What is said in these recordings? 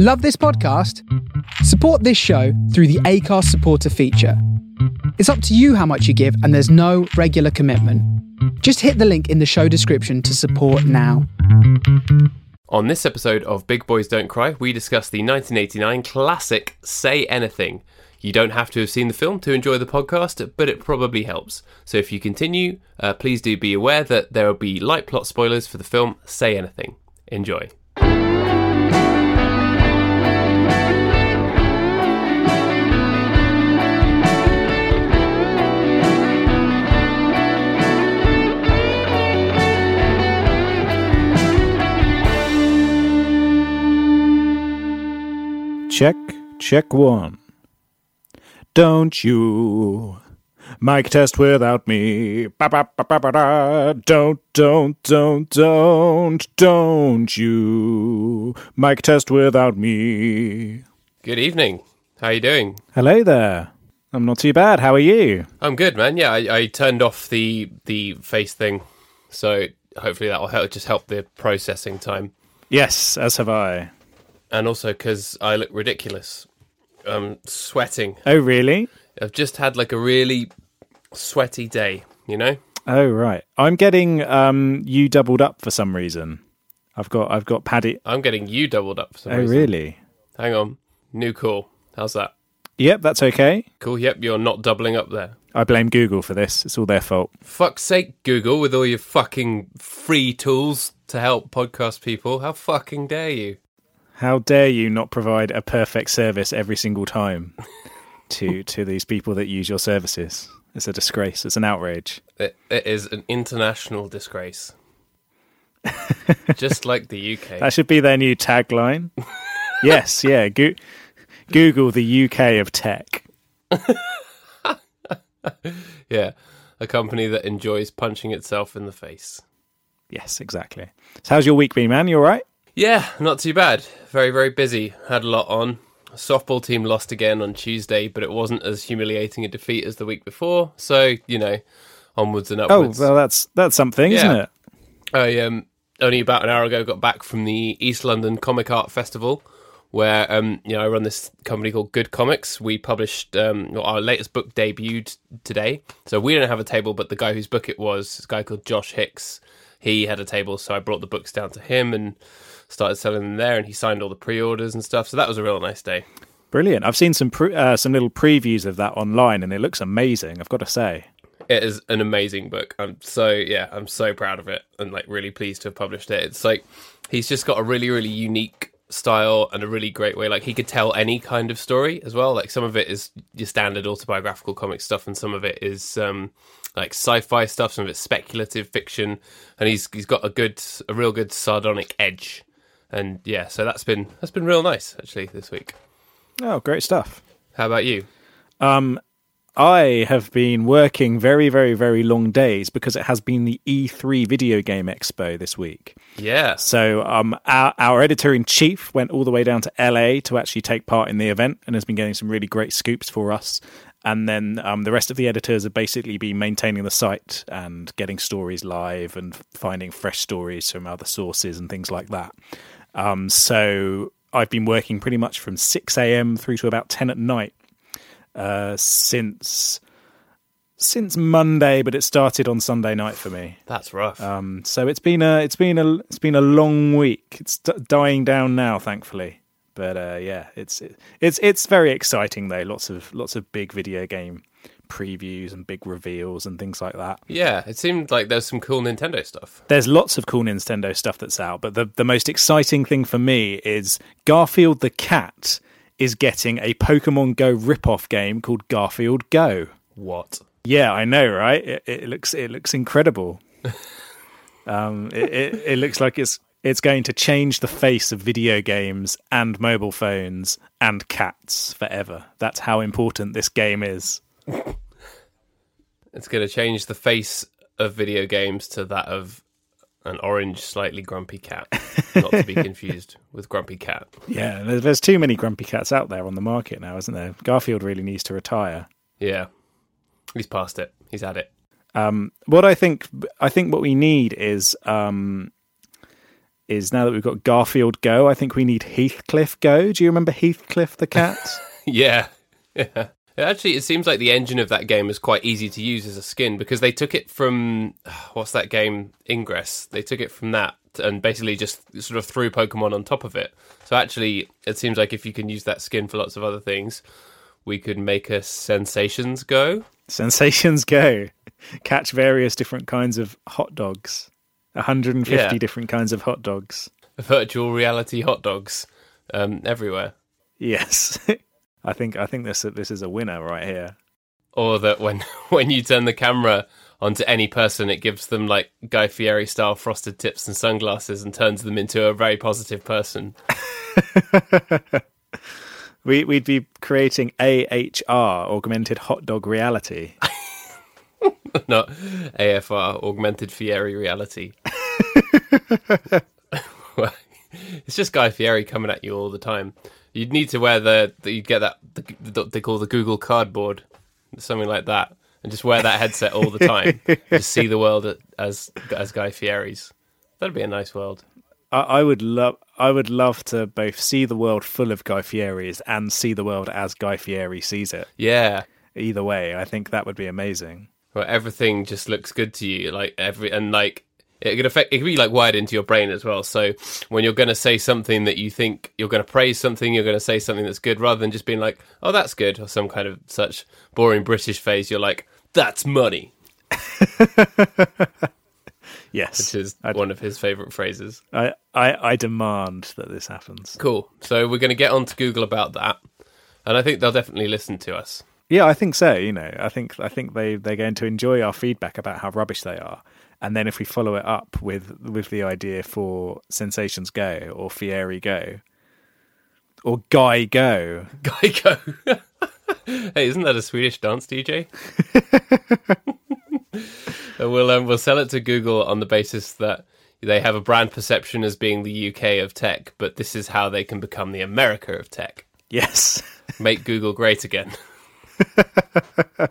Love this podcast? Support this show through the Acast supporter feature. It's up to you how much you give, and there's no regular commitment. Just hit the link in the show description to support now. On this episode of Big Boys Don't Cry, we discuss the 1989 classic Say Anything. You don't have to have seen the film to enjoy the podcast, but it probably helps. So if you continue, uh, please do be aware that there will be light plot spoilers for the film Say Anything. Enjoy. Check, check one. Don't you mic test without me? Ba, ba, ba, ba, ba, da. Don't, don't, don't, don't, don't you mic test without me? Good evening. How are you doing? Hello there. I'm not too bad. How are you? I'm good, man. Yeah, I, I turned off the the face thing, so hopefully that will help just help the processing time, Yes, as have I. and also because I look ridiculous. I'm sweating. Oh, really? I've just had like a really sweaty day. You know. Oh, right. I'm getting um you doubled up for some reason. I've got I've got Paddy. I'm getting you doubled up for some reason. Oh, reason. really? Hang on. New call. How's that? Yep, that's okay. Cool. Yep, you're not doubling up there. I blame Google for this. It's all their fault. Fuck's sake, Google, with all your fucking free tools to help podcast people. How fucking dare you? How dare you not provide a perfect service every single time to to these people that use your services? It's a disgrace. It's an outrage. It, it is an international disgrace. Just like the UK. That should be their new tagline. yes, yeah. Go- Google the UK of tech. Yeah. A company that enjoys punching itself in the face. Yes, exactly. So, how's your week been, man? You all right? Yeah, not too bad. Very, very busy. Had a lot on. Softball team lost again on Tuesday, but it wasn't as humiliating a defeat as the week before. So, you know, onwards and upwards. Oh, well, that's that's something, isn't it? I um only about an hour ago got back from the East London Comic Art Festival, where um you know I run this company called Good Comics. We published um well, our latest book debuted today, so we don't have a table, but the guy whose book it was, this guy called Josh Hicks, he had a table, so I brought the books down to him and started selling them there, and he signed all the pre-orders and stuff. So that was a real nice day. Brilliant. I've seen some pre- uh, some little previews of that online, and it looks amazing. I've got to say. It is an amazing book. I'm so yeah, I'm so proud of it and like really pleased to have published it. It's like he's just got a really really unique style and a really great way like he could tell any kind of story as well. Like some of it is your standard autobiographical comic stuff and some of it is um like sci-fi stuff, some of it's speculative fiction and he's he's got a good a real good sardonic edge. And yeah, so that's been that's been real nice actually this week. Oh, great stuff. How about you? I have been working very, very, very long days because it has been the E3 Video Game Expo this week. Yeah. So, um, our, our editor in chief went all the way down to LA to actually take part in the event and has been getting some really great scoops for us. And then um, the rest of the editors have basically been maintaining the site and getting stories live and finding fresh stories from other sources and things like that. Um, so, I've been working pretty much from 6 a.m. through to about 10 at night uh, since since Monday, but it started on Sunday night for me. That's rough. Um, so it's been a it's been a it's been a long week. It's d- dying down now, thankfully. But uh, yeah, it's it's it's very exciting though. Lots of lots of big video game previews and big reveals and things like that. yeah, it seemed like there's some cool Nintendo stuff. There's lots of cool Nintendo stuff that's out, but the the most exciting thing for me is Garfield the cat is getting a Pokemon Go rip-off game called Garfield Go. What? Yeah, I know, right? It, it looks it looks incredible. um, it, it, it looks like it's it's going to change the face of video games and mobile phones and cats forever. That's how important this game is. It's going to change the face of video games to that of an orange, slightly grumpy cat. Not to be confused with Grumpy Cat. Yeah, there's, too many grumpy cats out there on the market now, isn't there? Garfield really needs to retire. Yeah. He's past it. He's had it. Um, what I think, I think what we need is um, is now that we've got Garfield Go, I think we need Heathcliff Go. Do you remember Heathcliff the cat? Yeah. Yeah. Actually, it seems like the engine of that game is quite easy to use as a skin because they took it from what's that game Ingress. They took it from that and basically just sort of threw Pokemon on top of it. So actually, it seems like if you can use that skin for lots of other things, we could make a Sensations go. Sensations Go. Catch various different kinds of hot dogs. 150 Yeah. different kinds of hot dogs. Virtual reality hot dogs um, everywhere. Yes. I think I think this this is a winner right here. Or that when when you turn the camera onto any person, it gives them like Guy Fieri style frosted tips and sunglasses and turns them into a very positive person. We we'd be creating AHR, augmented hot dog reality. not AFR, augmented Fieri reality. It's just Guy Fieri coming at you all the time. You'd need to wear the, the you'd get that the, the, they call the Google Cardboard, something like that, and just wear that headset all the time. just see the world as as Guy Fieri's. That'd be a nice world. I, I would love I would love to both see the world full of Guy Fieri's and see the world as Guy Fieri sees it. Yeah, Either way, I think that would be amazing. where everything just looks good to you, like every and like it could affect. It could be like wired into your brain as well. So when you're going to say something that you think you're going to praise something, you're going to say something that's good, rather than just being like, "Oh, that's good," or some kind of such boring British phrase. You're like, "That's money," Yes. which is I'd- one of his favorite phrases. I, I, I demand that this happens. Cool. So we're going to get on to Google about that, and I think they'll definitely listen to us. Yeah, I think so. You know, I think I think they they're going to enjoy our feedback about how rubbish they are, and then if we follow it up with with the idea for Sensations Go or Fieri Go or Guy Go, Guy Go. hey, isn't that a Swedish dance DJ? Uh, we'll um, we'll sell it to Google on the basis that they have a brand perception as being the UK of tech, but this is how they can become the America of tech. yes, Make Google great again. and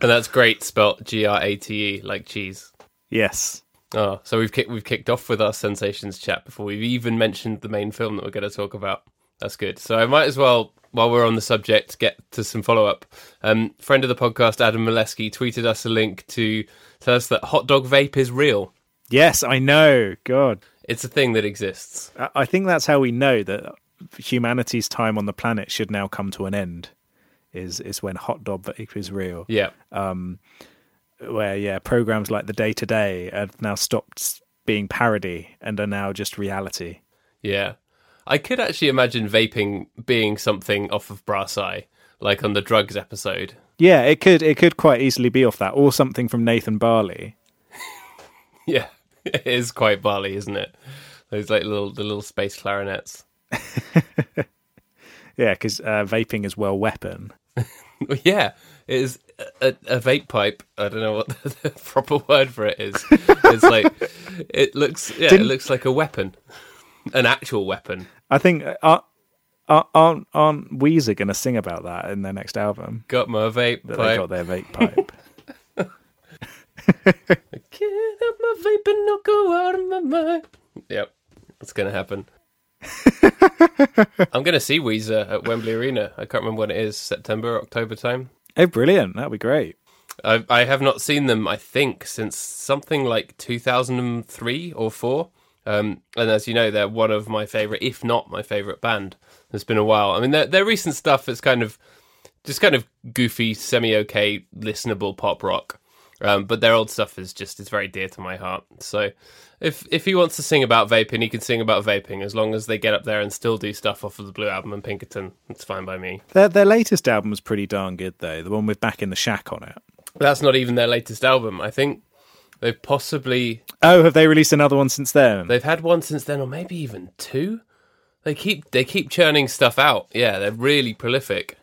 that's great spelt G R A T E like cheese. Yes, Oh, so we've kicked we've kicked off with our sensations chat before we've even mentioned the main film that we're going to talk about. That's good. So I might as well, while we're on the subject, get to some follow up. Um, friend of the podcast, Adam Molesky, tweeted us a link to tell us that hot dog vape is real. yes. I know. God, It's a thing that exists. I, I think that's how we know that humanity's time on the planet should now come to an end. Is is when hot dog vape is real. Yeah, where yeah programs like The Day Today have now stopped being parody and are now just reality yeah. I could actually imagine vaping being something off of Brass Eye, like on the drugs episode. yeah it could it could quite easily be off that or something from nathan barley Yeah, it is quite Barley, isn't it? Those like little the little space clarinets. yeah because uh, vaping is well weapon yeah, it is a, a vape pipe. I don't know what the, the proper word for it is. It's like it looks. Yeah, Didn't- it looks like a weapon, an actual weapon. i think uh, uh, aren't aren't weezer going to sing about that in their next album Got my vape that they got their vape pipe Can't help my vape and not go out of my mind. Yep, it's gonna happen. I'm gonna see Weezer at Wembley Arena. I can't remember when it is. September, October time. Oh brilliant that'd be great I, I have not seen them, I think, since something like 2003 or 4. Um, and as you know, they're one of my favourite, if not my favourite band. It's been a while. I mean, their, their recent stuff is kind of just kind of goofy, semi okay, listenable pop rock. Um, but their old stuff is just it's very dear to my heart. So if if he wants to sing about vaping, he can sing about vaping as long as they get up there and still do stuff off of the Blue Album and Pinkerton. It's fine by me. their, their latest album was pretty darn good though the one with back in the shack on it That's not even their latest album. I think they've possibly oh have they released another one since then They've had one since then, or maybe even two. They keep they keep churning stuff out. Yeah, they're really prolific.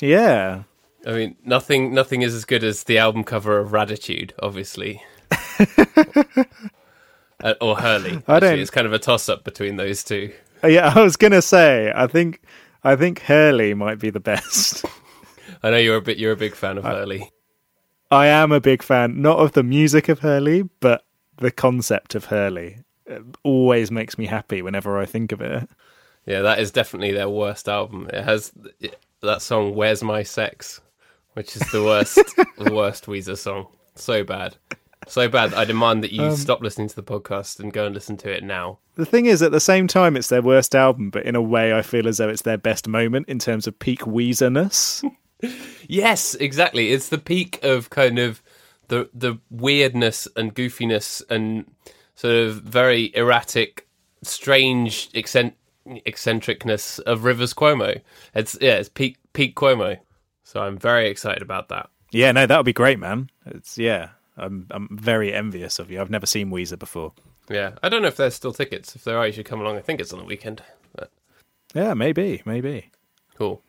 yeah I mean, nothing nothing is as good as the album cover of Raditude, obviously, uh, or Hurley. I Actually, don't- It's kind of a toss up between those two. Uh, yeah i was gonna say i think i think hurley might be the best I know you're a bit you're a big fan of Hurley. I am a big fan, not of the music of Hurley, but the concept of Hurley. it always makes me happy whenever I think of it. Yeah, that is definitely their worst album. It has that song "Where's My Sex," which is the worst, the worst Weezer song. So bad, so bad. I demand that you Um, stop listening to the podcast and go and listen to it now. The thing is, at the same time, it's their worst album, but in a way, I feel as though it's their best moment in terms of peak Weezerness. Yes, exactly. It's the peak of kind of the the weirdness and goofiness and sort of very erratic, strange eccentricness of Rivers Cuomo. It's yeah, it's peak peak Cuomo. So I'm very excited about that. yeah, no, that would be great, man. It's yeah, I'm I'm very envious of you. I've never seen Weezer before. Yeah, I don't know if there's still tickets. If there are, you should come along. I think it's on the weekend. But Yeah, maybe, maybe. Cool.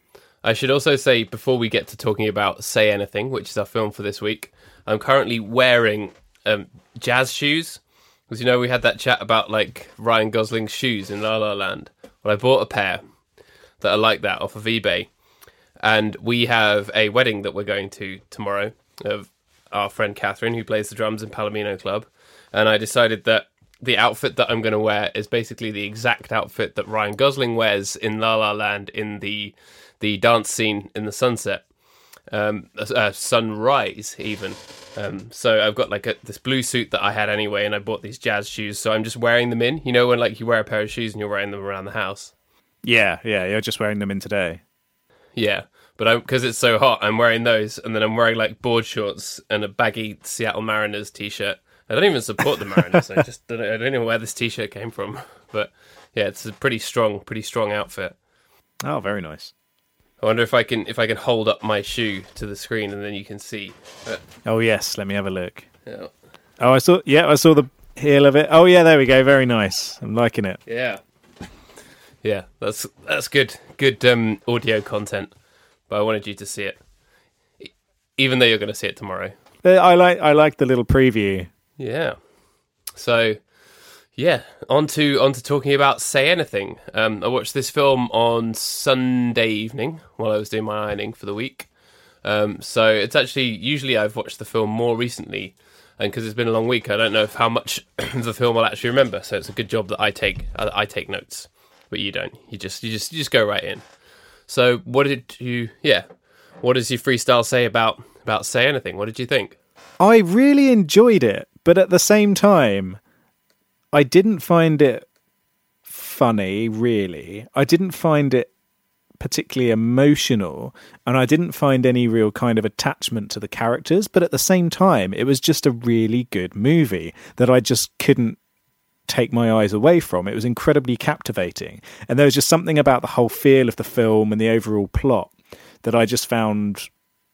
I should also say before we get to talking about Say Anything, which is our film for this week, I'm currently wearing um, jazz shoes because you know we had that chat about like Ryan Gosling's shoes in La La Land. Well, I bought a pair that are like that off of eBay, and we have a wedding that we're going to tomorrow of our friend Catherine who plays the drums in Palomino Club, and I decided that the outfit that I'm going to wear is basically the exact outfit that Ryan Gosling wears in La La Land in the the dance scene in the sunset, um, uh, sunrise even. Um, so I've got like a, this blue suit that I had anyway, and I bought these jazz shoes. So I'm just wearing them in. You know when like you wear a pair of shoes and you're wearing them around the house. Yeah, yeah, you're just wearing them in today. Yeah, but i because it's so hot, I'm wearing those, and then I'm wearing like board shorts and a baggy Seattle Mariners t-shirt. I don't even support the Mariners. I just don't, I don't know where this t-shirt came from, but yeah, it's a pretty strong, pretty strong outfit. Oh, very nice. I wonder if I can if I can hold up my shoe to the screen and then you can see. But, Oh yes, let me have a look. yeah. Oh, I saw. Yeah, I saw the heel of it. Oh yeah, there we go. Very nice. I'm liking it. Yeah. Yeah, that's that's good. Good um, audio content. But I wanted you to see it. Even though you're going to see it tomorrow. I like. I like the little preview. Yeah. So yeah, on to on to talking about Say Anything. Um, I watched this film on Sunday evening while I was doing my ironing for the week. Um, so it's actually usually I've watched the film more recently, and because it's been a long week, I don't know if how much of the film I'll actually remember. So it's a good job that I take I, I take notes, but you don't. You just you just you just go right in. So what did you? Yeah, what does your freestyle say about about Say Anything? What did you think? I really enjoyed it, but at the same time, I didn't find it funny, really. I didn't find it particularly emotional, and I didn't find any real kind of attachment to the characters, but at the same time, it was just a really good movie that I just couldn't take my eyes away from. It was incredibly captivating, and there was just something about the whole feel of the film and the overall plot that I just found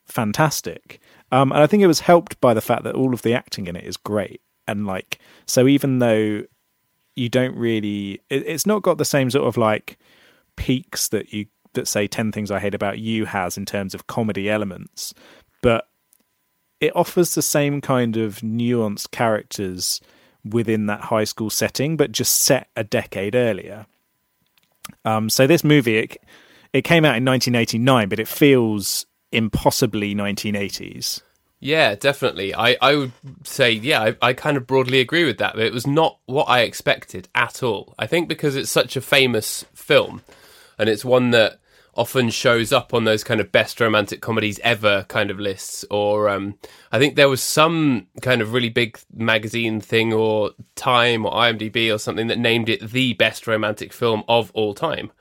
fantastic. Um, and I think it was helped by the fact that all of the acting in it is great. And like, so even though you don't really, it, it's not got the same sort of like peaks that you, that say 10 Things I Hate About You has in terms of comedy elements, but it offers the same kind of nuanced characters within that high school setting, but just set a decade earlier. Um, so this movie, it, it came out in 1989, but it feels impossibly 1980s. Yeah, definitely. I, I would say, yeah, I, I kind of broadly agree with that, but it was not what I expected at all. I think because it's such a famous film and it's one that often shows up on those kind of best romantic comedies ever kind of lists, or um, I think there was some kind of really big magazine thing or Time or IMDb or something that named it the best romantic film of all time.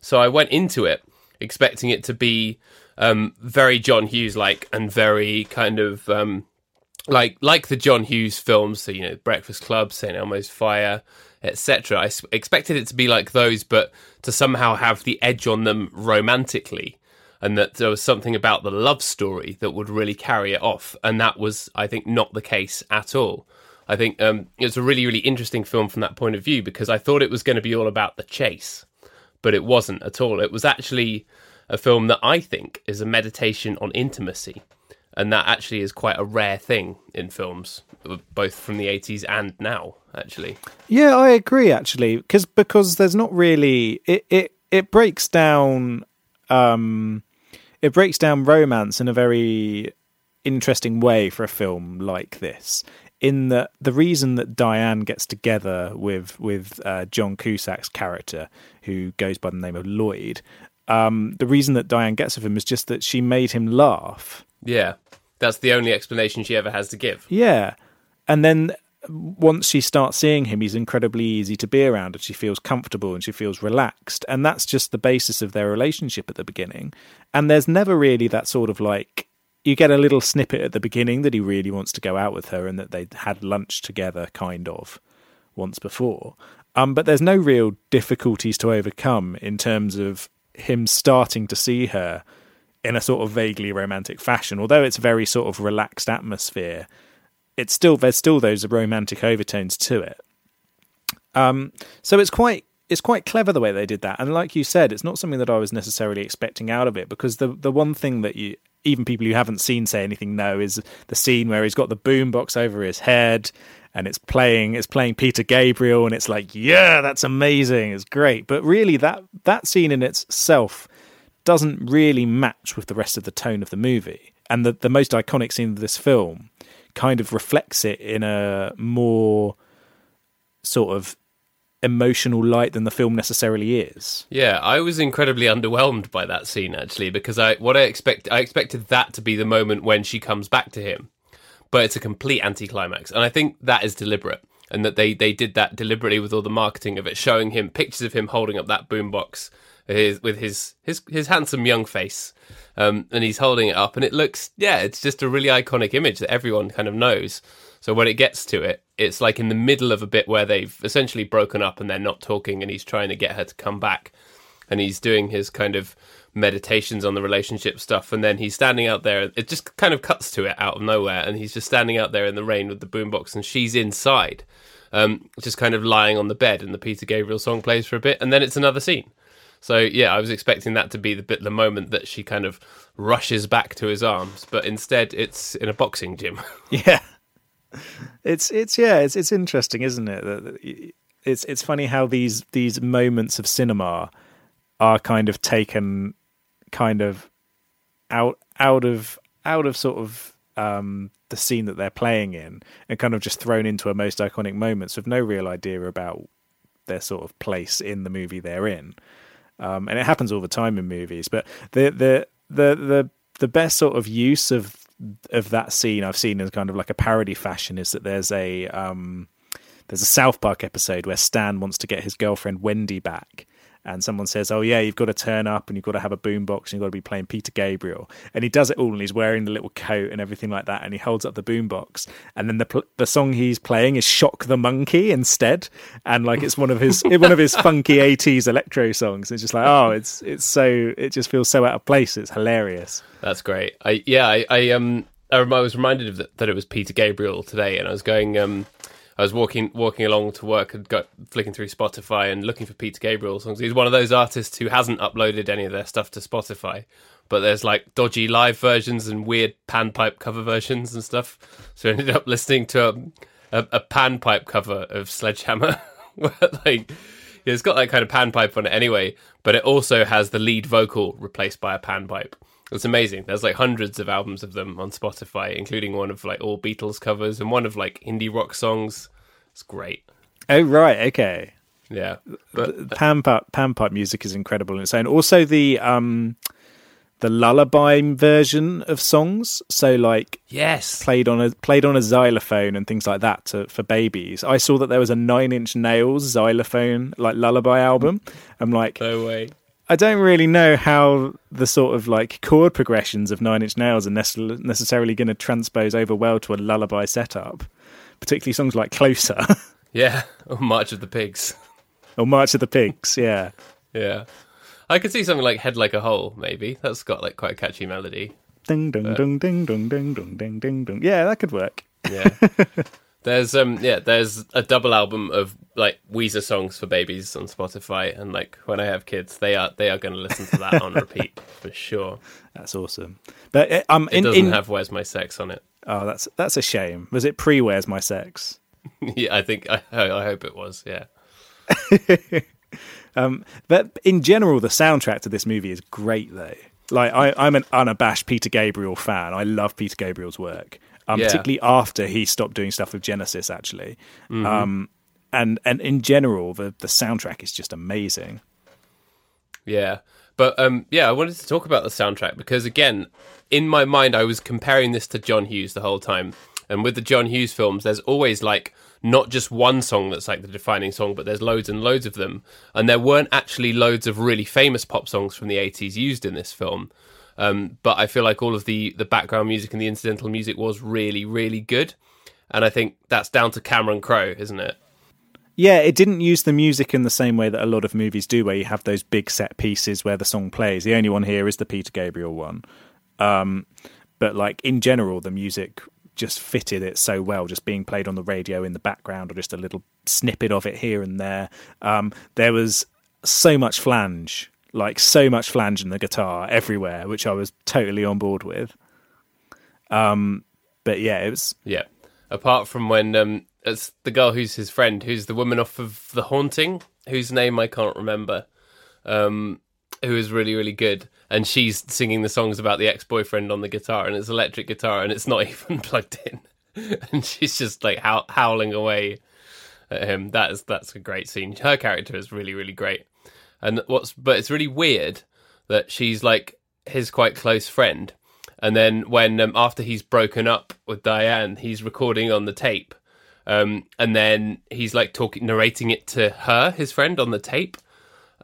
So I went into it expecting it to be um, very John Hughes like and very kind of um, like like the John Hughes films. So you know, Breakfast Club, St Elmo's Fire, etc. I expected it to be like those, but to somehow have the edge on them romantically, and that there was something about the love story that would really carry it off. And that was, I think, not the case at all. I think um, it's a really, really interesting film from that point of view because I thought it was going to be all about the chase, but it wasn't at all. It was actually a film that I think is a meditation on intimacy. And that actually is quite a rare thing in films, both from the 80s and now, actually. Yeah, I agree actually, because because there's not really it it it breaks down um it breaks down romance in a very interesting way for a film like this in that the reason that Diane gets together with with uh, John Cusack's character, who goes by the name of Lloyd, um, the reason that Diane gets with him is just that she made him laugh. Yeah, that's the only explanation she ever has to give. Yeah, and then once she starts seeing him, he's incredibly easy to be around, and she feels comfortable and she feels relaxed, and that's just the basis of their relationship at the beginning. And there's never really that sort of like you get a little snippet at the beginning that he really wants to go out with her and that they had lunch together, kind of, once before. Um, but there's no real difficulties to overcome in terms of him starting to see her in a sort of vaguely romantic fashion. Although it's a very sort of relaxed atmosphere, it's still there's still those romantic overtones to it. Um, so it's quite it's quite clever the way they did that, and like you said, it's not something that I was necessarily expecting out of it because the the one thing that you even people who haven't seen say anything know is the scene where he's got the boombox over his head and it's playing it's playing Peter Gabriel and it's like yeah that's amazing it's great but really that that scene in itself doesn't really match with the rest of the tone of the movie and the the most iconic scene of this film kind of reflects it in a more sort of emotional light than the film necessarily is. Yeah, I was incredibly underwhelmed by that scene actually because I what I expect I expected that to be the moment when she comes back to him. But it's a complete anticlimax and I think that is deliberate and that they they did that deliberately with all the marketing of it showing him pictures of him holding up that boombox his, with his his his handsome young face. Um, and he's holding it up and it looks yeah, it's just a really iconic image that everyone kind of knows. So when it gets to it, it's like in the middle of a bit where they've essentially broken up and they're not talking, and he's trying to get her to come back, and he's doing his kind of meditations on the relationship stuff, and then he's standing out there. It just kind of cuts to it out of nowhere, and he's just standing out there in the rain with the boombox, and she's inside, um, just kind of lying on the bed, and the Peter Gabriel song plays for a bit, and then it's another scene. So yeah, I was expecting that to be the bit, the moment that she kind of rushes back to his arms, but instead it's in a boxing gym. Yeah it's it's yeah, it's it's interesting, isn't it? It's it's funny how these these moments of cinema are kind of taken kind of out out of out of sort of um, the scene that they're playing in and kind of just thrown into a most iconic moments with no real idea about their sort of place in the movie they're in. Um, and it happens all the time in movies, but the the the the the best sort of use of of that scene I've seen as kind of like a parody fashion is that there's a um, there's a South Park episode where Stan wants to get his girlfriend Wendy back. And someone says, "Oh yeah, you've got to turn up, and you've got to have a boombox, and you've got to be playing Peter Gabriel." And he does it all, and he's wearing the little coat and everything like that, and he holds up the boombox, and then the the song he's playing is "Shock the Monkey" instead, and like it's one of his one of his funky '80s electro songs. It's just like, oh, it's it's so it just feels so out of place. It's hilarious. That's great. I yeah, I, I um I was reminded of that, that it was Peter Gabriel today, and I was going um I was walking walking along to work and got flicking through Spotify and looking for Peter Gabriel songs. He's one of those artists who hasn't uploaded any of their stuff to Spotify, but there's like dodgy live versions and weird panpipe cover versions and stuff. So I ended up listening to a, a, a panpipe cover of Sledgehammer, where like it's got that kind of panpipe on it anyway, but it also has the lead vocal replaced by a panpipe. It's amazing. There's like hundreds of albums of them on Spotify, including one of like all Beatles covers and one of like indie rock songs. It's great. Oh right, okay. Yeah, but panpipe panpipe music is incredible in its own. Also the um the lullaby version of songs. So like yes, played on a played on a xylophone and things like that to, for babies. I saw that there was a Nine Inch Nails xylophone like lullaby album. I'm like, no way. I don't really know how the sort of like chord progressions of Nine Inch Nails are necessarily going to transpose over well to a lullaby setup, particularly songs like Closer. yeah, or March of the Pigs. or March of the Pigs, yeah. yeah. I could see something like Head Like a Hole, maybe. That's got like quite a catchy melody. Ding, ding, but... ding, ding, ding, ding, ding, ding, ding, ding. Yeah, that could work. yeah. There's um yeah, there's a double album of like Weezer songs for babies on Spotify, and like when I have kids, they are they are going to listen to that on repeat for sure. That's awesome. But uh, um, it in, doesn't in... have "Where's My Sex" on it. Oh, that's that's a shame. Was it pre "Where's My Sex"? yeah, I think I, I hope it was. Yeah. um, but in general, the soundtrack to this movie is great, though. Like I, I'm an unabashed Peter Gabriel fan. I love Peter Gabriel's work. um, Yeah. particularly after he stopped doing stuff with Genesis. Actually, um, and and in general, the the soundtrack is just amazing. Yeah. But um yeah, I wanted to talk about the soundtrack because again, in my mind I was comparing this to John Hughes the whole time. And with the John Hughes films, there's always like not just one song that's like the defining song, but there's loads and loads of them. And there weren't actually loads of really famous pop songs from the 80s used in this film. Um, but I feel like all of the the background music and the incidental music was really, really good. And I think that's down to Cameron Crowe, isn't it? Yeah, it didn't use the music in the same way that a lot of movies do, where you have those big set pieces where the song plays. The only one here is the Peter Gabriel one. Um, but like in general, the music just fitted it so well, just being played on the radio in the background or just a little snippet of it here and there. Um, there was so much flange, like so much flange in the guitar everywhere, which I was totally on board with. Um, but yeah, it was Yeah. Apart from when um it's the girl who's his friend, who's the woman off of The Haunting, whose name I can't remember. Um who is really, really good. And she's singing the songs about the ex boyfriend on the guitar and it's electric guitar and it's not even plugged in. and she's just like how- howling away at him. That is that's a great scene. Her character is really, really great. And what's but it's really weird that she's like his quite close friend. And then when um, after he's broken up with Diane, he's recording on the tape, um, and then he's like talking, narrating it to her, his friend, on the tape.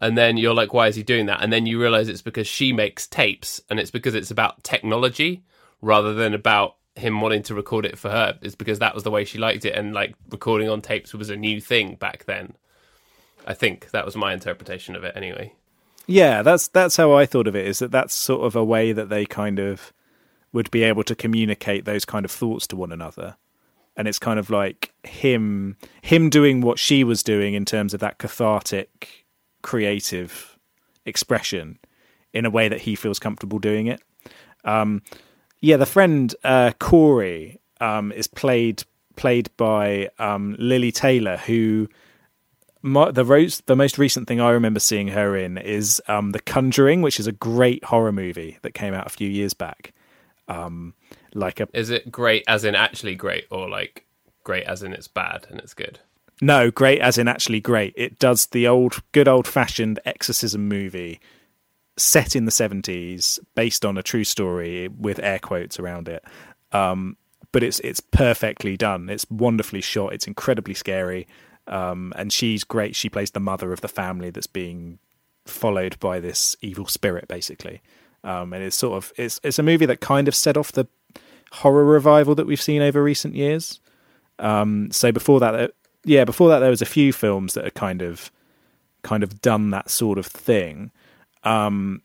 And then you're like, why is he doing that? And then you realize it's because she makes tapes, and it's because it's about technology rather than about him wanting to record it for her. It's because that was the way she liked it, and like recording on tapes was a new thing back then. I think that was my interpretation of it, anyway. Yeah, that's that's how I thought of it. Is that that's sort of a way that they kind of would be able to communicate those kind of thoughts to one another, and it's kind of like him him doing what she was doing in terms of that cathartic, creative expression in a way that he feels comfortable doing it. Um, yeah, the friend uh, Corey um, is played played by um, Lili Taylor, who my, the rose, the most recent thing I remember seeing her in is um, The Conjuring, which is a great horror movie that came out a few years back. Um, like a Is it great as in actually great, or like great as in it's bad and it's good? no, great as in actually great. It does the old, good old fashioned exorcism movie set in the seventies, based on a true story with air quotes around it. Um, but it's it's perfectly done. It's wonderfully shot. It's incredibly scary. Um, and she's great. She plays the mother of the family that's being followed by this evil spirit, basically. Um, and it's sort of it's it's a movie that kind of set off the horror revival that we've seen over recent years. Um, so before that, yeah, before that there was a few films that had kind of kind of done that sort of thing. Um,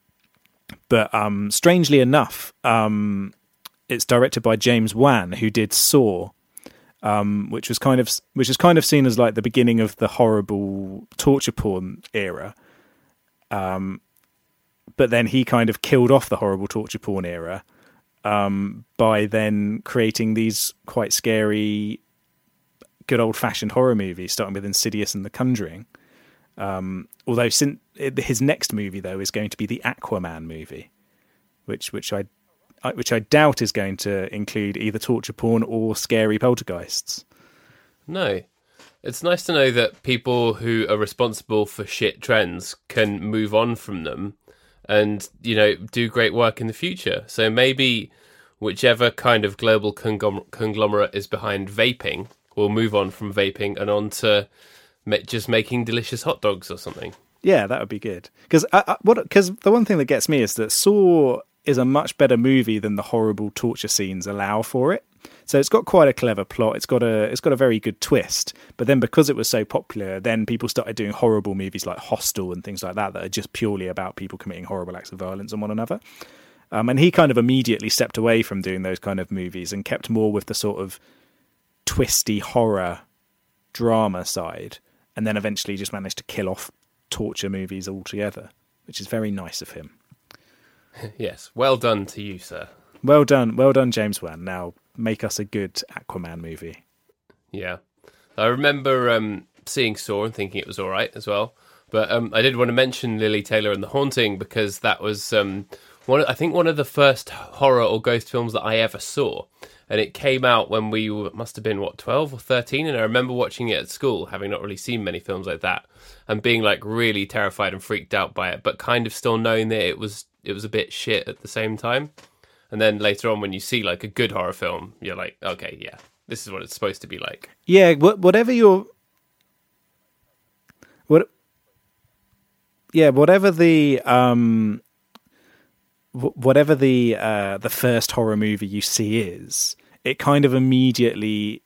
but um, strangely enough, um, it's directed by James Wan, who did Saw, um, which was kind of which is kind of seen as like the beginning of the horrible torture porn era. Um, but then he kind of killed off the horrible torture porn era um, by then creating these quite scary, good old fashioned horror movies, starting with Insidious and The Conjuring. Um, although since his next movie though is going to be the Aquaman movie, which which I I- which I doubt is going to include either torture porn or scary poltergeists. No. It's nice to know that people who are responsible for shit trends can move on from them and, you know, do great work in the future. So maybe whichever kind of global conglomerate is behind vaping will move on from vaping and on to just making delicious hot dogs or something. Yeah, that would be good. Because uh, uh, what? Because the one thing that gets me is that Saw is a much better movie than the horrible torture scenes allow for it. So it's got quite a clever plot. It's got a it's got a very good twist. But then because it was so popular, then people started doing horrible movies like Hostel and things like that that are just purely about people committing horrible acts of violence on one another. Um, and he kind of immediately stepped away from doing those kind of movies and kept more with the sort of twisty horror drama side, and then eventually just managed to kill off torture movies altogether, which is very nice of him. yes, well done to you, sir. Well done, well done, James Wan. Now make us a good Aquaman movie. Yeah, I remember um, seeing Saw and thinking it was all right as well. But um, I did want to mention Lili Taylor and The Haunting because that was um, one. I think one of the first horror or ghost films that I ever saw, and it came out when we were, must have been what 12 or 13 and i remember watching it at school having not really seen many films like that and being like really terrified and freaked out by it but kind of still knowing that it was it was a bit shit at the same time and then later on when you see like a good horror film you're like okay yeah this is what it's supposed to be like Yeah, whatever your what yeah, whatever the um whatever the uh the first horror movie you see is, it kind of immediately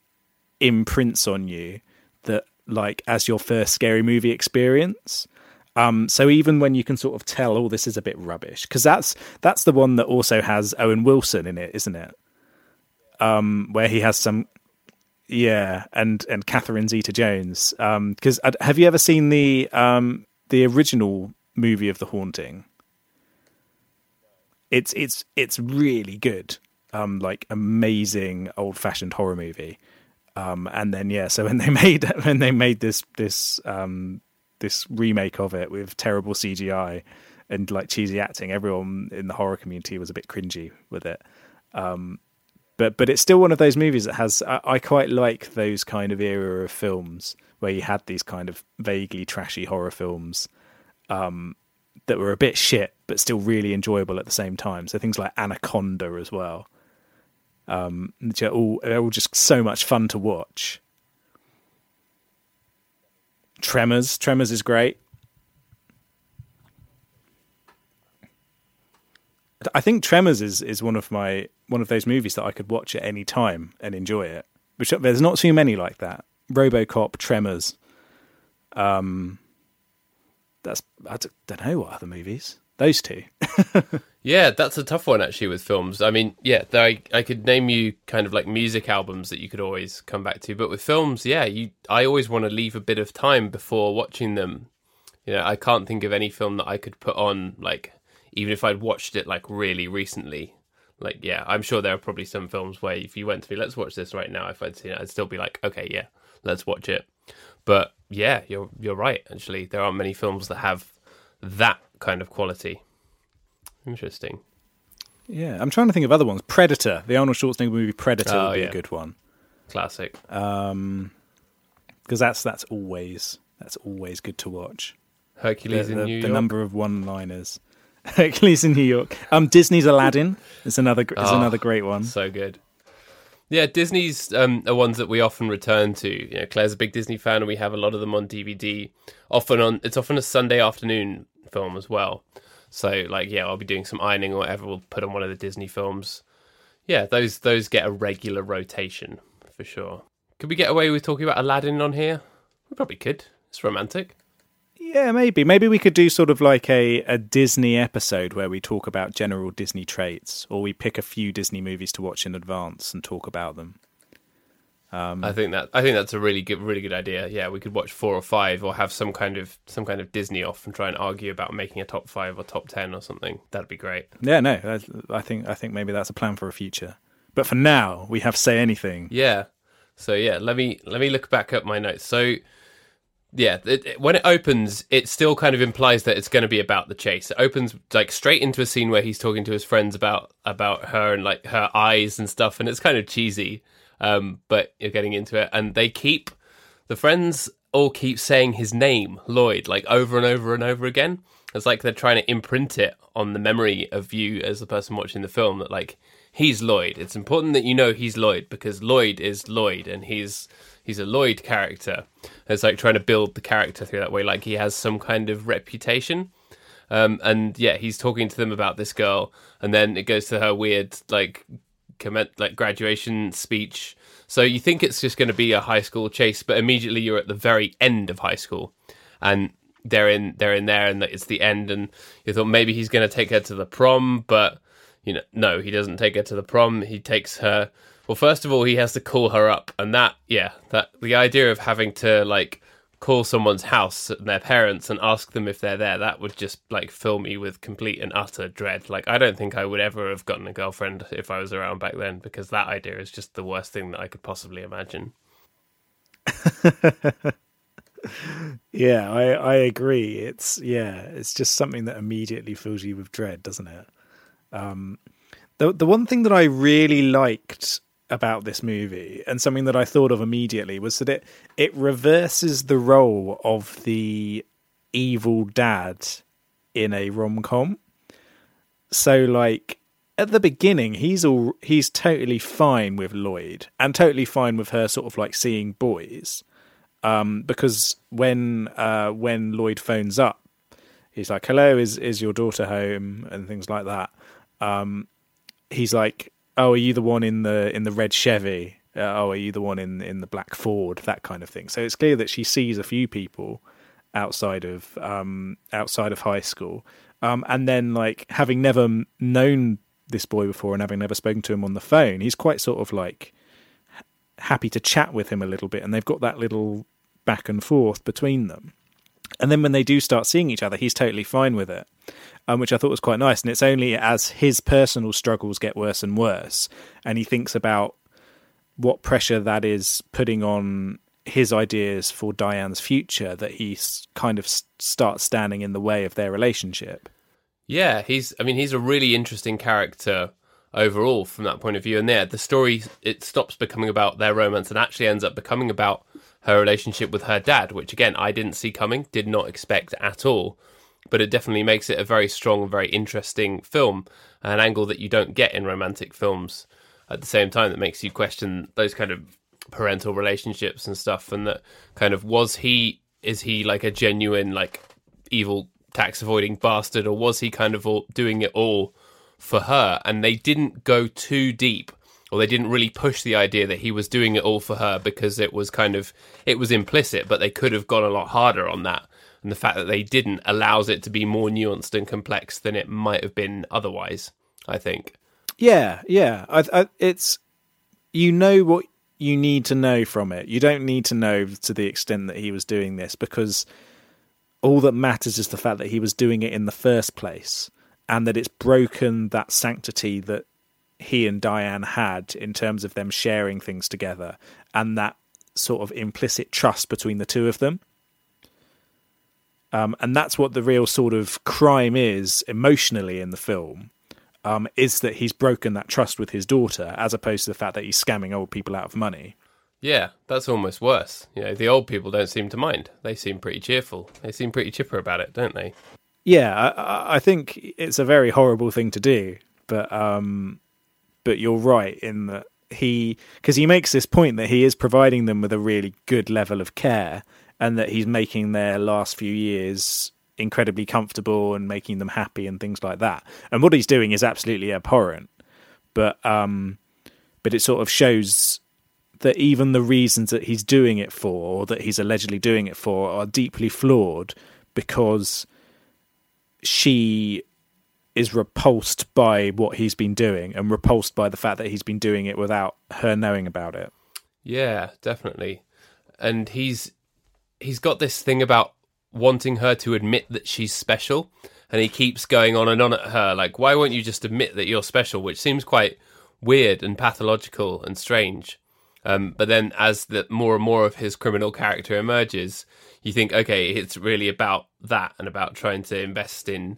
imprints on you that like as your first scary movie experience. Um, so even when you can sort of tell, oh, this is a bit rubbish, because that's that's the one that also has Owen Wilson in it, isn't it? Um, where he has some yeah, and and Catherine Zeta Jones. Because um, have you ever seen the um, the original movie of The Haunting? It's it's it's really good. Um, like amazing old fashioned horror movie. Um, and then yeah, so when they made when they made this this this remake of it with terrible CGI and like cheesy acting, everyone in the horror community was a bit cringy with it. Um, but but it's still one of those movies that has I, I, quite like those kind of era of films where you had these kind of vaguely trashy horror films um, that were a bit shit but still really enjoyable at the same time. So things like Anaconda as well, um, which are all they're all just so much fun to watch. Tremors, Tremors is great. I think Tremors is, is one of my one of those movies that I could watch at any time and enjoy it. Which there's not too many like that. RoboCop, Tremors. Um, that's I don't know what other movies. Those two. yeah, that's a tough one actually with films. I mean, yeah, I I could name you kind of like music albums that you could always come back to, but with films, yeah, you I always want to leave a bit of time before watching them. You know, I can't think of any film that I could put on like even if I'd watched it like really recently. Like, yeah, I'm sure there are probably some films where if you went to me, let's watch this right now, if I'd seen it, I'd still be like, okay, yeah, let's watch it. But yeah, you're you're right. Actually, there aren't many films that have that kind of quality. Interesting. Yeah, I'm trying to think of other ones. Predator, the Arnold Schwarzenegger movie Predator oh, would be yeah. a good one. Classic. Um, because that's that's always that's always good to watch. Hercules the, in New the York. The number of one-liners. Hercules in New York. Um, Disney's Aladdin is another is Oh, another great one. So good. Yeah, Disney's um, are ones that we often return to. You know, Claire's a big Disney fan, and we have a lot of them on DVD. Often on, it's often a Sunday afternoon film as well. So, like, yeah, I'll be doing some ironing or whatever. We'll put on one of the Disney films. Yeah, those those get a regular rotation for sure. Could we get away with talking about Aladdin on here? We probably could. It's romantic. Yeah, maybe. Maybe we could do sort of like a, a Disney episode where we talk about general Disney traits, or we pick a few Disney movies to watch in advance and talk about them. Um, I think that I think that's a really good really good idea. Yeah, we could watch four or five, or have some kind of some kind of Disney off and try and argue about making a top five or top ten or something. That'd be great. yeah, no, I, I think I think maybe that's a plan for a future. But for now, we have say anything. Yeah. So yeah, let me let me look back up my notes. So yeah, it, it- when it opens, it still kind of implies that it's going to be about the chase. It opens like straight into a scene where he's talking to his friends about about her and like her eyes and stuff, and it's kind of cheesy. Um, but you're getting into it, and they keep the friends all keep saying his name, Lloyd, like over and over and over again. It's like they're trying to imprint it on the memory of you as the person watching the film that like he's Lloyd. It's important that you know he's Lloyd because Lloyd is Lloyd and he's he's a Lloyd character. It's like trying to build the character through that way, like he has some kind of reputation. Um, and yeah, he's talking to them about this girl, and then it goes to her weird like comment like graduation speech. So you think it's just going to be a high school chase, but immediately you're at the very end of high school, and they're in they're in there, and it's the end. And you thought maybe he's going to take her to the prom, but you know, no, he doesn't take her to the prom. He takes her. Well, first of all, he has to call her up, and that yeah, that the idea of having to like call someone's house and their parents and ask them if they're there that would just like fill me with complete and utter dread like i don't think i would ever have gotten a girlfriend if i was around back then because that idea is just the worst thing that i could possibly imagine Yeah, I, I agree. It's yeah, it's just something that immediately fills you with dread, doesn't it? Um, the the one thing that I really liked about this movie, and something that I thought of immediately was that it it reverses the role of the evil dad in a rom com. So, like at the beginning, he's all he's totally fine with Lloyd and totally fine with her, sort of like seeing boys. Um, because when uh, when Lloyd phones up, he's like, "Hello, is is your daughter home?" and things like that. Um, he's like, "Oh, are you the one in the in the red Chevy?" Uh, oh, are you the one in in the black Ford? That kind of thing. So it's clear that she sees a few people outside of um, outside of high school, um, and then like having never known this boy before and having never spoken to him on the phone, he's quite sort of like happy to chat with him a little bit, and they've got that little back and forth between them. And then when they do start seeing each other, he's totally fine with it, um, which I thought was quite nice. And it's only as his personal struggles get worse and worse, and he thinks about what pressure that is putting on his ideas for Diane's future that he kind of starts standing in the way of their relationship. Yeah, he's. I mean, he's a really interesting character overall from that point of view. And there, the story it stops becoming about their romance and actually ends up becoming about her relationship with her dad, which again I didn't see coming, did not expect at all. But it definitely makes it a very strong, very interesting film, an angle that you don't get in romantic films. At the same time, that makes you question those kind of parental relationships and stuff and that kind of was he is he like a genuine like evil tax avoiding bastard or was he kind of all, doing it all for her and they didn't go too deep or they didn't really push the idea that he was doing it all for her because it was kind of it was implicit but they could have gone a lot harder on that. And the fact that they didn't allows it to be more nuanced and complex than it might have been otherwise i think. Yeah yeah. I, I, it's you know what you need to know from it. You don't need to know to the extent that he was doing this because all that matters is the fact that he was doing it in the first place and that it's broken that sanctity that he and Diane had in terms of them sharing things together and that sort of implicit trust between the two of them. Um, and that's what the real sort of crime is emotionally in the film um, is that he's broken that trust with his daughter, as opposed to the fact that he's scamming old people out of money. Yeah, that's almost worse. You know, the old people don't seem to mind. They seem pretty cheerful. They seem pretty chipper about it, don't they? Yeah, I, I think it's a very horrible thing to do, but um, but you're right in that he because he makes this point that he is providing them with a really good level of care and that he's making their last few years incredibly comfortable and making them happy and things like that. And what he's doing is absolutely abhorrent, but um, but it sort of shows that even the reasons that he's doing it for, or that he's allegedly doing it for, are deeply flawed because she is repulsed by what he's been doing and repulsed by the fact that he's been doing it without her knowing about it. Yeah, definitely. And he's he's got this thing about wanting her to admit that she's special and he keeps going on and on at her like why won't you just admit that you're special which seems quite weird and pathological and strange um, but then as the more and more of his criminal character emerges you think okay it's really about that and about trying to invest in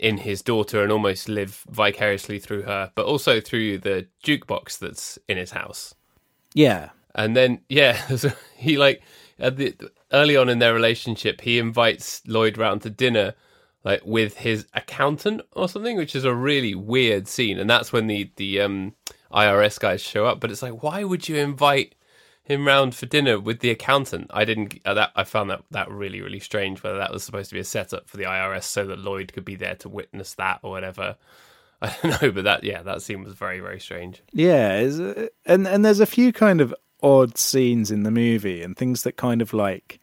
in his daughter and almost live vicariously through her but also through the jukebox that's in his house yeah and then yeah he like at the early on in their relationship, he invites Lloyd round to dinner, like with his accountant or something, which is a really weird scene. And that's when the the um, IRS guys show up. But it's like, why would you invite him round for dinner with the accountant? I didn't. Uh, that I found that that really really strange. Whether that was supposed to be a setup for the IRS so that Lloyd could be there to witness that or whatever. I don't know, but that yeah, that scene was very very strange. Yeah, and and there's a few kind of odd scenes in the movie and things that kind of like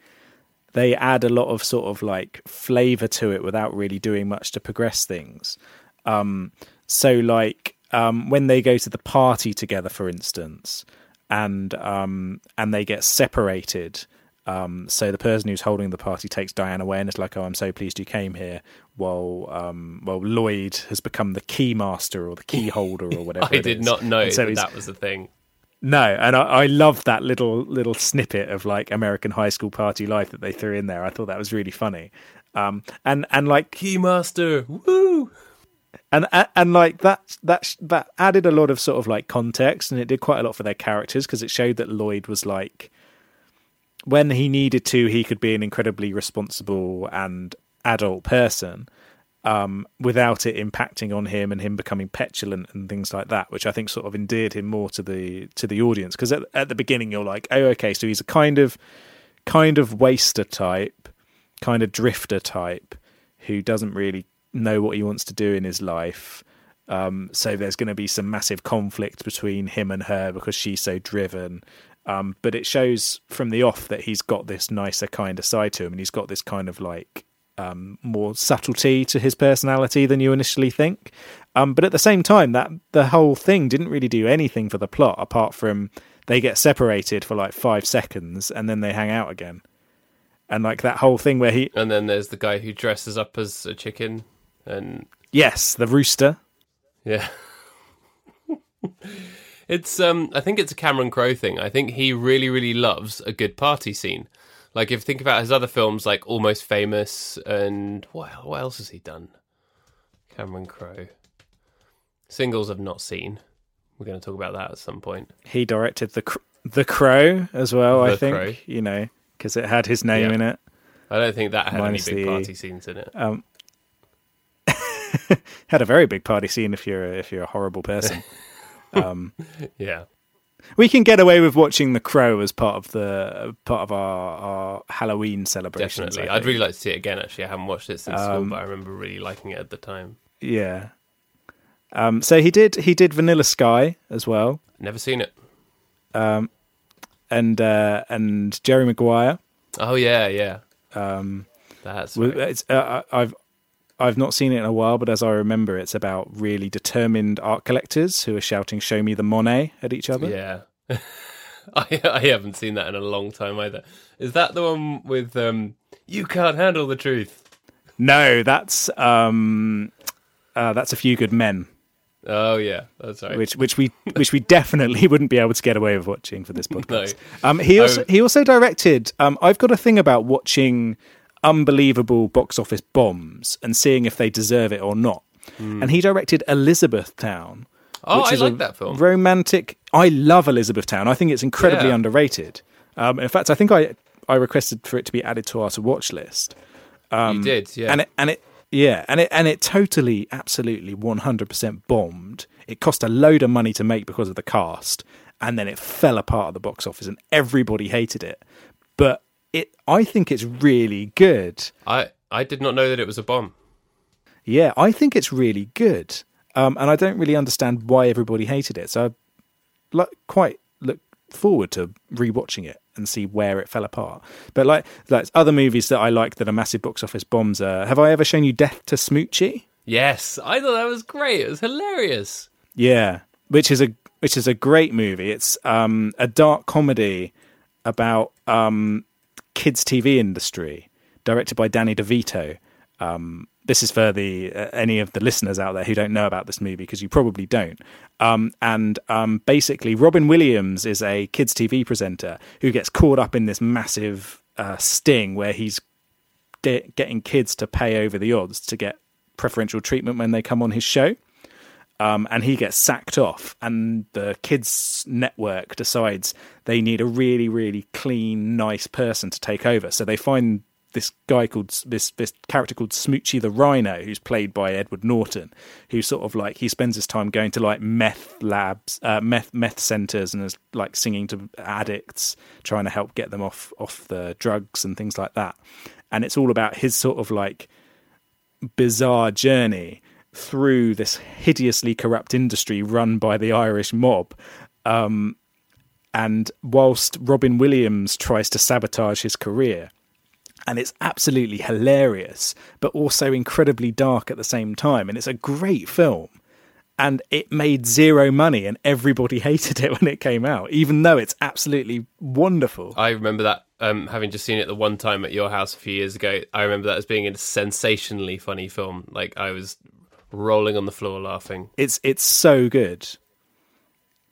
they add a lot of sort of like flavor to it without really doing much to progress things. Um, so like um, when they go to the party together, for instance, and um, and they get separated. Um, so the person who's holding the party takes Diane away, and it's like, "Oh, I'm so pleased you came here." While um, well, Lloyd has become the key master or the key holder or whatever. I did not know so that, that was the thing. No, and I, I love that little little snippet of like American high school party life that they threw in there. I thought that was really funny. Um, and and like Keymaster, woo! And and like that that that added a lot of sort of like context, and it did quite a lot for their characters because it showed that Lloyd was like when he needed to, he could be an incredibly responsible and adult person. Um, without it impacting on him and him becoming petulant and things like that, which I think sort of endeared him more to the to the audience. Because at, at the beginning, you're like, oh, okay, so he's a kind of kind of waster type, kind of drifter type, who doesn't really know what he wants to do in his life. Um, so there's going to be some massive conflict between him and her because she's so driven. Um, but it shows from the off that he's got this nicer kind of side to him, and he's got this kind of like um, more subtlety to his personality than you initially think. Um, but at the same time, that the whole thing didn't really do anything for the plot apart from they get separated for like five seconds and then they hang out again. And like that whole thing where he And then there's the guy who dresses up as a chicken and yes, the rooster. yeah. it's um I think it's a Cameron Crowe thing. I think he really really loves a good party scene. Like if you think about his other films like Almost Famous and what what else has he done? Cameron Crowe. Singles I've not seen. We're going to talk about that at some point. He directed the Cr- the Crow as well. I think Crow. you know because it had his name Yeah. in it. I don't think that had Minus any big the- party scenes in it. Um, had a very big party scene if you're a, if you're a horrible person. um, Yeah. we can get away with watching The Crow as part of the part of our, our Halloween celebration. Definitely. I'd really like to see it again actually. I haven't watched it since school, Um, but I remember really liking it at the time. yeah. Um, so he did he did Vanilla Sky as well, Never seen it. um, and uh, and Jerry Maguire. Oh yeah, yeah. Um, That's right. It's, uh, I've I've not seen it in a while, but as I remember, it's about really determined art collectors who are shouting "Show me the Monet" at each other. Yeah. I I haven't seen that in a long time either. Is that the one with um you can't handle the truth? No, that's um, uh, that's a few good men, Oh yeah, that's right. which which we which we definitely wouldn't be able to get away with watching for this podcast. Um, he also he also directed. Um, I've got a thing about watching unbelievable box office bombs and seeing if they deserve it or not. And he directed Elizabethtown. oh, which I is like that film. Romantic. I love Elizabethtown. I think it's incredibly Yeah. underrated. Um, in fact, I think I I requested for it to be added to our to watch list. you did, yeah. um, And it and it yeah, and it and it totally, absolutely, one hundred percent bombed. It cost a load of money to make because of the cast, and then it fell apart at the box office, and everybody hated it. But it, I think it's really good. I I did not know that it was a bomb. Yeah, I think it's really good. Um, and I don't really understand why everybody hated it. So I like, quite look forward to rewatching it and see where it fell apart. But like, like other movies that I like that are massive box office bombs. Uh, have I ever shown you Death to Smoochy? Yes, I thought that was great. It was hilarious. Yeah, which is a which is a great movie. It's um, a dark comedy about um, kids TV industry, directed by Danny DeVito. Um, this is for the uh, any of the listeners out there who don't know about this movie because you probably don't. Um, and um, basically, Robin Williams is a kids TV presenter who gets caught up in this massive uh, sting where he's get, getting kids to pay over the odds to get preferential treatment when they come on his show um, and he gets sacked off, and the kids' network decides they need a really, really clean, nice person to take over. So they find this guy called this this character called Smoochy the Rhino, who's played by Edward Norton, who sort of like he spends his time going to like meth labs, uh, meth meth centers, and is like singing to addicts, trying to help get them off off the drugs and things like that. And it's all about his sort of like bizarre journey through this hideously corrupt industry run by the Irish mob. Um, and whilst Robin Williams tries to sabotage his career, and it's absolutely hilarious, but also incredibly dark at the same time. And it's a great film. And it made zero money, and everybody hated it when it came out, even though it's absolutely wonderful. I remember that um, having just seen it the one time at your house a few years ago. I remember that as being a sensationally funny film. Like I was rolling on the floor laughing. It's it's so good.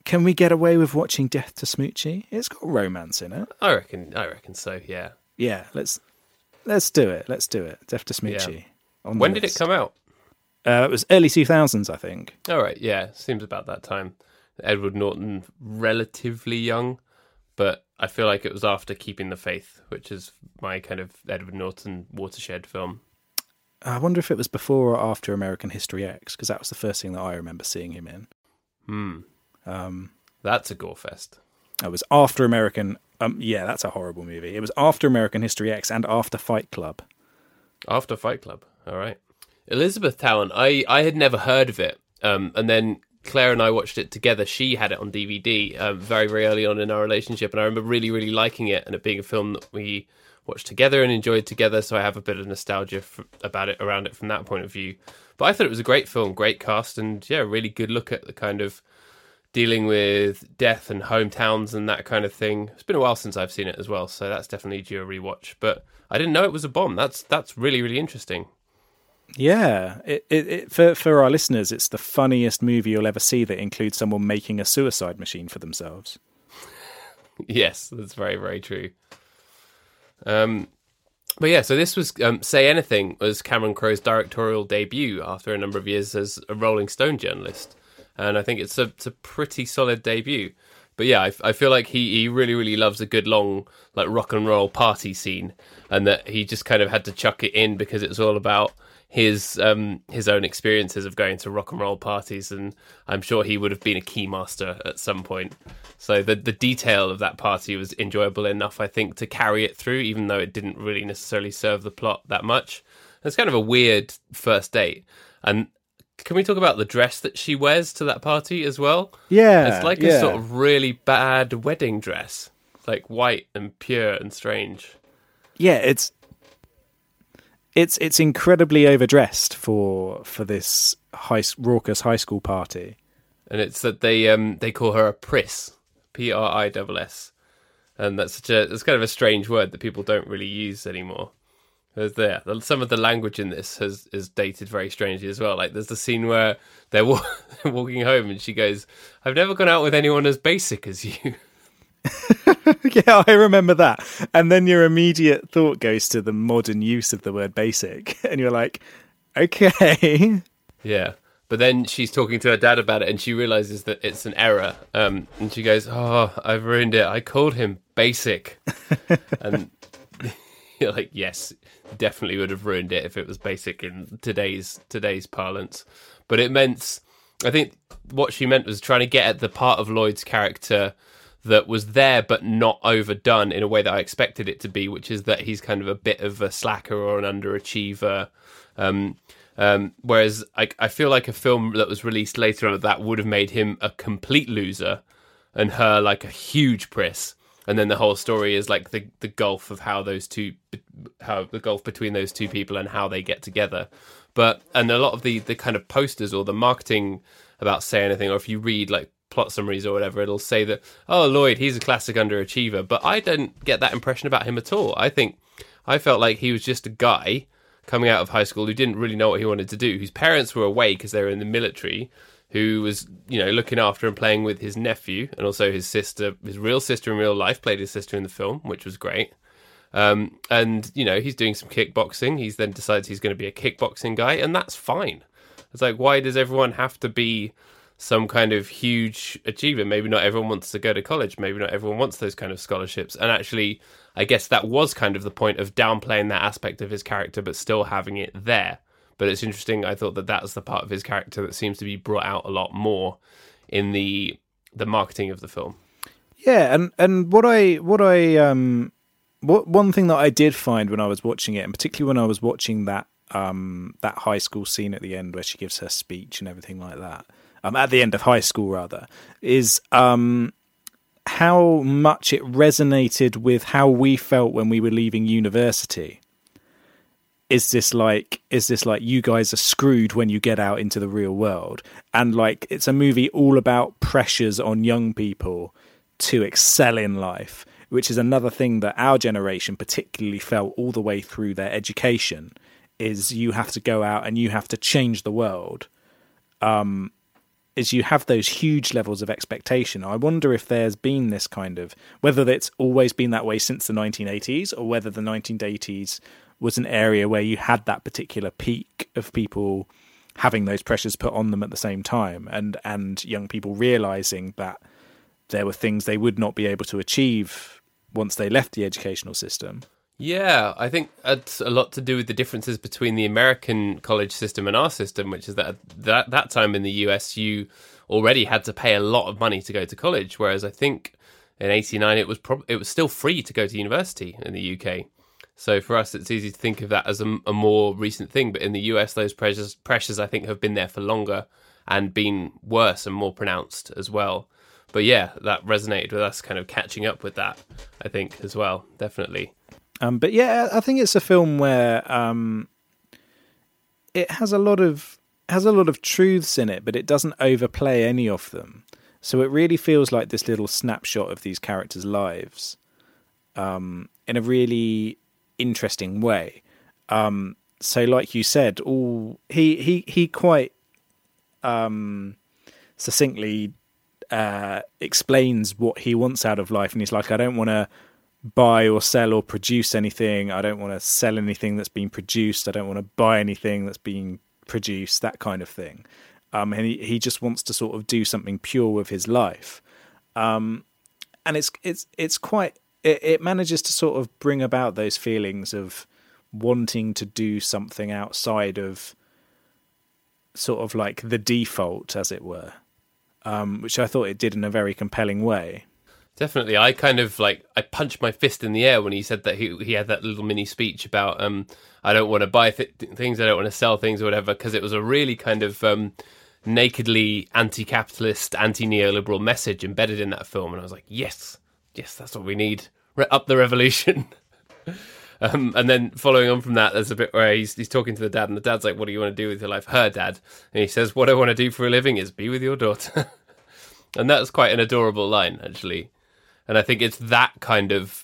Can we get away with watching Death to Smoochy? It's got romance in it. I reckon. I reckon so. Yeah. Yeah, let's let's do it. Let's do it. Death to Smoochy. on the When did it come out? Uh, it was early 2000s, I think. All right, yeah, seems about that time. Edward Norton, relatively young, but I feel like it was after Keeping the Faith, which is my kind of Edward Norton watershed film. I wonder if it was before or after American History X, because that was the first thing that I remember seeing him in. Hmm, Um, that's a gore fest. it was after American. Um, yeah, that's a horrible movie. It was after American History X and after Fight Club. After Fight Club. All right. Elizabethtown, I, I had never heard of it. Um, and then Claire and I watched it together. She had it on DVD um, very, very early on in our relationship. And I remember really, really liking it and it being a film that we watched together and enjoyed together. So I have a bit of nostalgia f about it around it from that point of view. But I thought it was a great film, great cast, and yeah, a really good look at the kind of dealing with death and hometowns and that kind of thing. It's been a while since I've seen it as well, so that's definitely due a rewatch. But I didn't know it was a bomb. That's that's really really interesting. Yeah, it, it, it, for for our listeners, it's the funniest movie you'll ever see that includes someone making a suicide machine for themselves. Yes, that's very very true. Um, but yeah, so this was um, Say Anything was Cameron Crowe's directorial debut after a number of years as a Rolling Stone journalist, and I think it's a it's a pretty solid debut. But yeah, I, I feel like he, he really really loves a good long like rock and roll party scene, and that he just kind of had to chuck it in because it's all about his um his own experiences of going to rock and roll parties and I'm sure he would have been a keymaster at some point. So the the detail of that party was enjoyable enough I think to carry it through even though it didn't really necessarily serve the plot that much. It's kind of a weird first date. And can we talk about the dress that she wears to that party as well? Yeah, It's like yeah. a sort of really bad wedding dress. Like white and pure and strange. yeah, it's it's it's incredibly overdressed for for this high raucous high school party. and it's that they um they call her a priss, P R I S S, and that's such a it's kind of a strange word that people don't really use anymore. There's there some of the language in this has is dated very strangely as well. Like there's the scene where they're wa- walking home and she goes, "I've never gone out with anyone as basic as you." yeah, I remember that. And then your immediate thought goes to the modern use of the word basic, and you're like, okay. Yeah. But then she's talking to her dad about it and she realizes that it's an error. Um, and she goes, Oh, I've ruined it. I called him basic. and you're like, Yes, definitely would have ruined it if it was basic in today's today's parlance. But it meant I think what she meant was trying to get at the part of Lloyd's character that was there but not overdone in a way that I expected it to be, which is that he's kind of a bit of a slacker or an underachiever. Um, um, whereas I, I feel like a film that was released later on that would have made him a complete loser and her like a huge priss. And then the whole story is like the, the gulf of how those two, how the gulf between those two people and how they get together. But, and a lot of the, the kind of posters or the marketing about Say Anything, or if you read like plot summaries or whatever, it'll say that, oh, Lloyd, he's a classic underachiever. But I don't get that impression about him at all. I think I felt like he was just a guy coming out of high school who didn't really know what he wanted to do, whose parents were away because they were in the military, who was, you know, looking after and playing with his nephew and also his sister, his real sister in real life, played his sister in the film, which was great. Um, and, you know, he's doing some kickboxing. He's then decides he's going to be a kickboxing guy, and that's fine. It's like, why does everyone have to be some kind of huge achievement. Maybe not everyone wants to go to college. Maybe not everyone wants those kind of scholarships. And actually, I guess that was kind of the point of downplaying that aspect of his character, but still having it there. But it's interesting. I thought that that's the part of his character that seems to be brought out a lot more in the the marketing of the film. Yeah, and and what I what I um what one thing that I did find when I was watching it, and particularly when I was watching that um that high school scene at the end where she gives her speech and everything like that, um at the end of high school rather, is um how much it resonated with how we felt when we were leaving university. Is this like is this like you guys are screwed when you get out into the real world? And like it's a movie all about pressures on young people to excel in life, which is another thing that our generation particularly felt all the way through their education is you have to go out and you have to change the world. Um is you have those huge levels of expectation. I wonder if there's been this kind of whether it's always been that way since the 1980s or whether the 1980s was an area where you had that particular peak of people having those pressures put on them at the same time, and and young people realizing that there were things they would not be able to achieve once they left the educational system. Yeah, I think it's a lot to do with the differences between the American college system and our system, which is that at that, that time in the US, you already had to pay a lot of money to go to college, whereas I think in '89 it was prob- it was still free to go to university in the UK. So for us, it's easy to think of that as a, a more recent thing, but in the US, those pressures pressures I think have been there for longer and been worse and more pronounced as well. But yeah, that resonated with us, kind of catching up with that. I think as well, definitely. Um, but yeah, I think it's a film where um, it has a lot of has a lot of truths in it, but it doesn't overplay any of them. So it really feels like this little snapshot of these characters' lives um, in a really interesting way. Um, so, like you said, all he he he quite um, succinctly uh, explains what he wants out of life, and he's like, I don't want to buy or sell or produce anything. I don't want to sell anything that's been produced. I don't want to buy anything that's being produced. That kind of thing. Um, and he, he just wants to sort of do something pure with his life. Um, and it's it's it's quite it, it manages to sort of bring about those feelings of wanting to do something outside of sort of like the default, as it were, um, which I thought it did in a very compelling way. Definitely, I kind of like I punched my fist in the air when he said that he he had that little mini speech about um I don't want to buy th- things, I don't want to sell things or whatever because it was a really kind of um nakedly anti-capitalist, anti-neoliberal message embedded in that film, and I was like, yes, yes, that's what we need. Re- up the revolution. Um, and then following on from that, there's a bit where he's he's talking to the dad, and the dad's like, "What do you want to do with your life?" Her dad, and he says, "What I want to do for a living is be with your daughter," and that's quite an adorable line, actually. And I think it's that kind of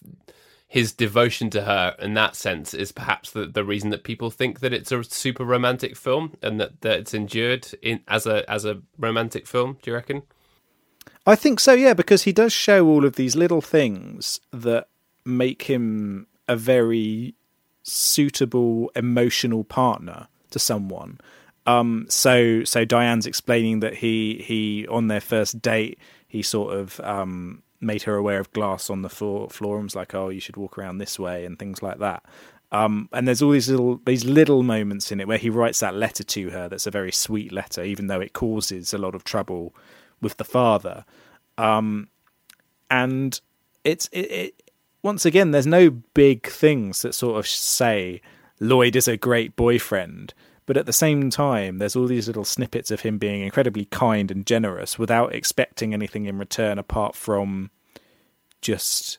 his devotion to her in that sense is perhaps the, the reason that people think that it's a super romantic film and that, that it's endured in as a as a romantic film. Do you reckon? I think so, yeah, because he does show all of these little things that make him a very suitable emotional partner to someone. Um, so so Diane's explaining that he he on their first date he sort of um, made her aware of glass on the floor, floor and was like, "Oh, you should walk around this way" and things like that. Um, and there's all these little these little moments in it where he writes that letter to her. That's a very sweet letter, even though it causes a lot of trouble with the father. Um, and it's it, it once again, there's no big things that sort of say Lloyd is a great boyfriend. But at the same time, there's all these little snippets of him being incredibly kind and generous without expecting anything in return apart from just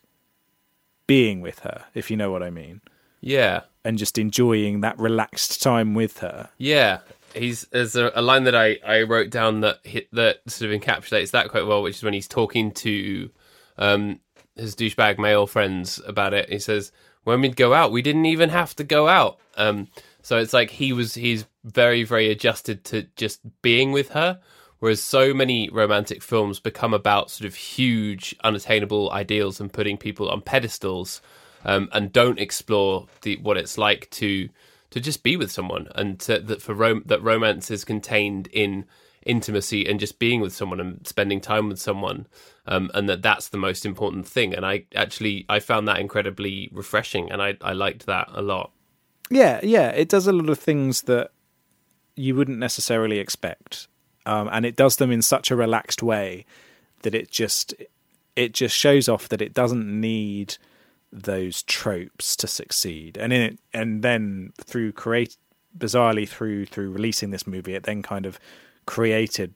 being with her, if you know what I mean. Yeah. And just enjoying that relaxed time with her. Yeah. He's there's a, a line that I, I wrote down that hit, that sort of encapsulates that quite well, which is when he's talking to um, his douchebag male friends about it. He says, "When we'd go out, we didn't even have to go out." Um, so it's like he was he's very very adjusted to just being with her, whereas so many romantic films become about sort of huge unattainable ideals and putting people on pedestals, um, and don't explore the what it's like to to just be with someone and to, that for rom- that romance is contained in intimacy and just being with someone and spending time with someone um, and that that's the most important thing. And i actually i found that incredibly refreshing and i i liked that a lot Yeah, yeah, it does a lot of things that you wouldn't necessarily expect, um, and it does them in such a relaxed way that it just it just shows off that it doesn't need those tropes to succeed. And in it, and then through create bizarrely through through releasing this movie, it then kind of created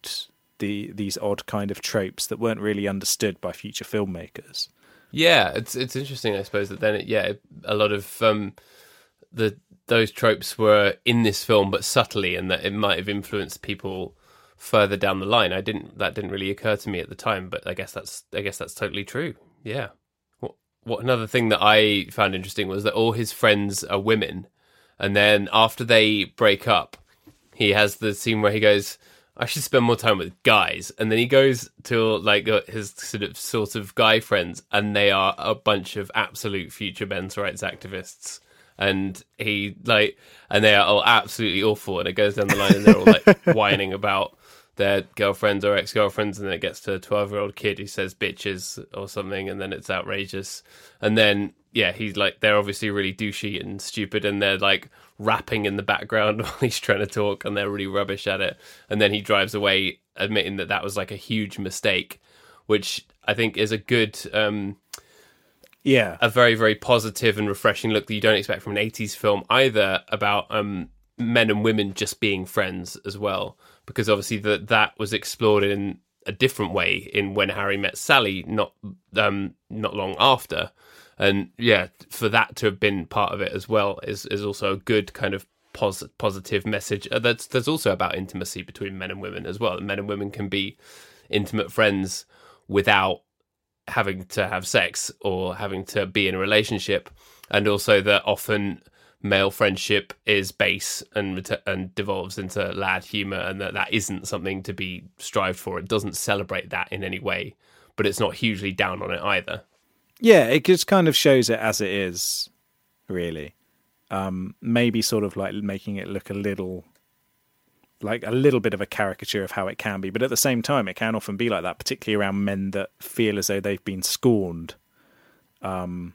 the these odd kind of tropes that weren't really understood by future filmmakers. Yeah, it's it's interesting, I suppose that then it, yeah, a lot of um, the those tropes were in this film, but subtly, and that it might have influenced people further down the line. I didn't that didn't really occur to me at the time, but I guess that's I guess that's totally true. Yeah. What what another thing that I found interesting was that all his friends are women, and then after they break up, he has the scene where he goes. I should spend more time with guys, and then he goes to like uh, his sort of sort of guy friends, and they are a bunch of absolute future men's rights activists, and he like, and they are all absolutely awful, and it goes down the line, and they're all like whining about their girlfriends or ex girlfriends, and then it gets to a twelve year old kid who says bitches or something, and then it's outrageous, and then yeah, he's like they're obviously really douchey and stupid, and they're like rapping in the background while he's trying to talk, and they're really rubbish at it, and then he drives away admitting that that was like a huge mistake, which I think is a good. um Yeah. a very very positive and refreshing look that you don't expect from an 80s film either about um men and women just being friends as well. Because obviously that that was explored in a different way in when Harry met Sally not um not long after. And yeah for that to have been part of it as well is is also a good kind of pos- positive message. Uh, that's that's also about intimacy between men and women as well. Men and women can be intimate friends without having to have sex or having to be in a relationship, and also that often male friendship is base and and devolves into lad humor, and that that isn't something to be strived for. It doesn't celebrate that in any way, but it's not hugely down on it either. Yeah, it just kind of shows it as it is, really. Um, maybe sort of like making it look a little like a little bit of a caricature of how it can be, but at the same time, it can often be like that, particularly around men that feel as though they've been scorned. Um,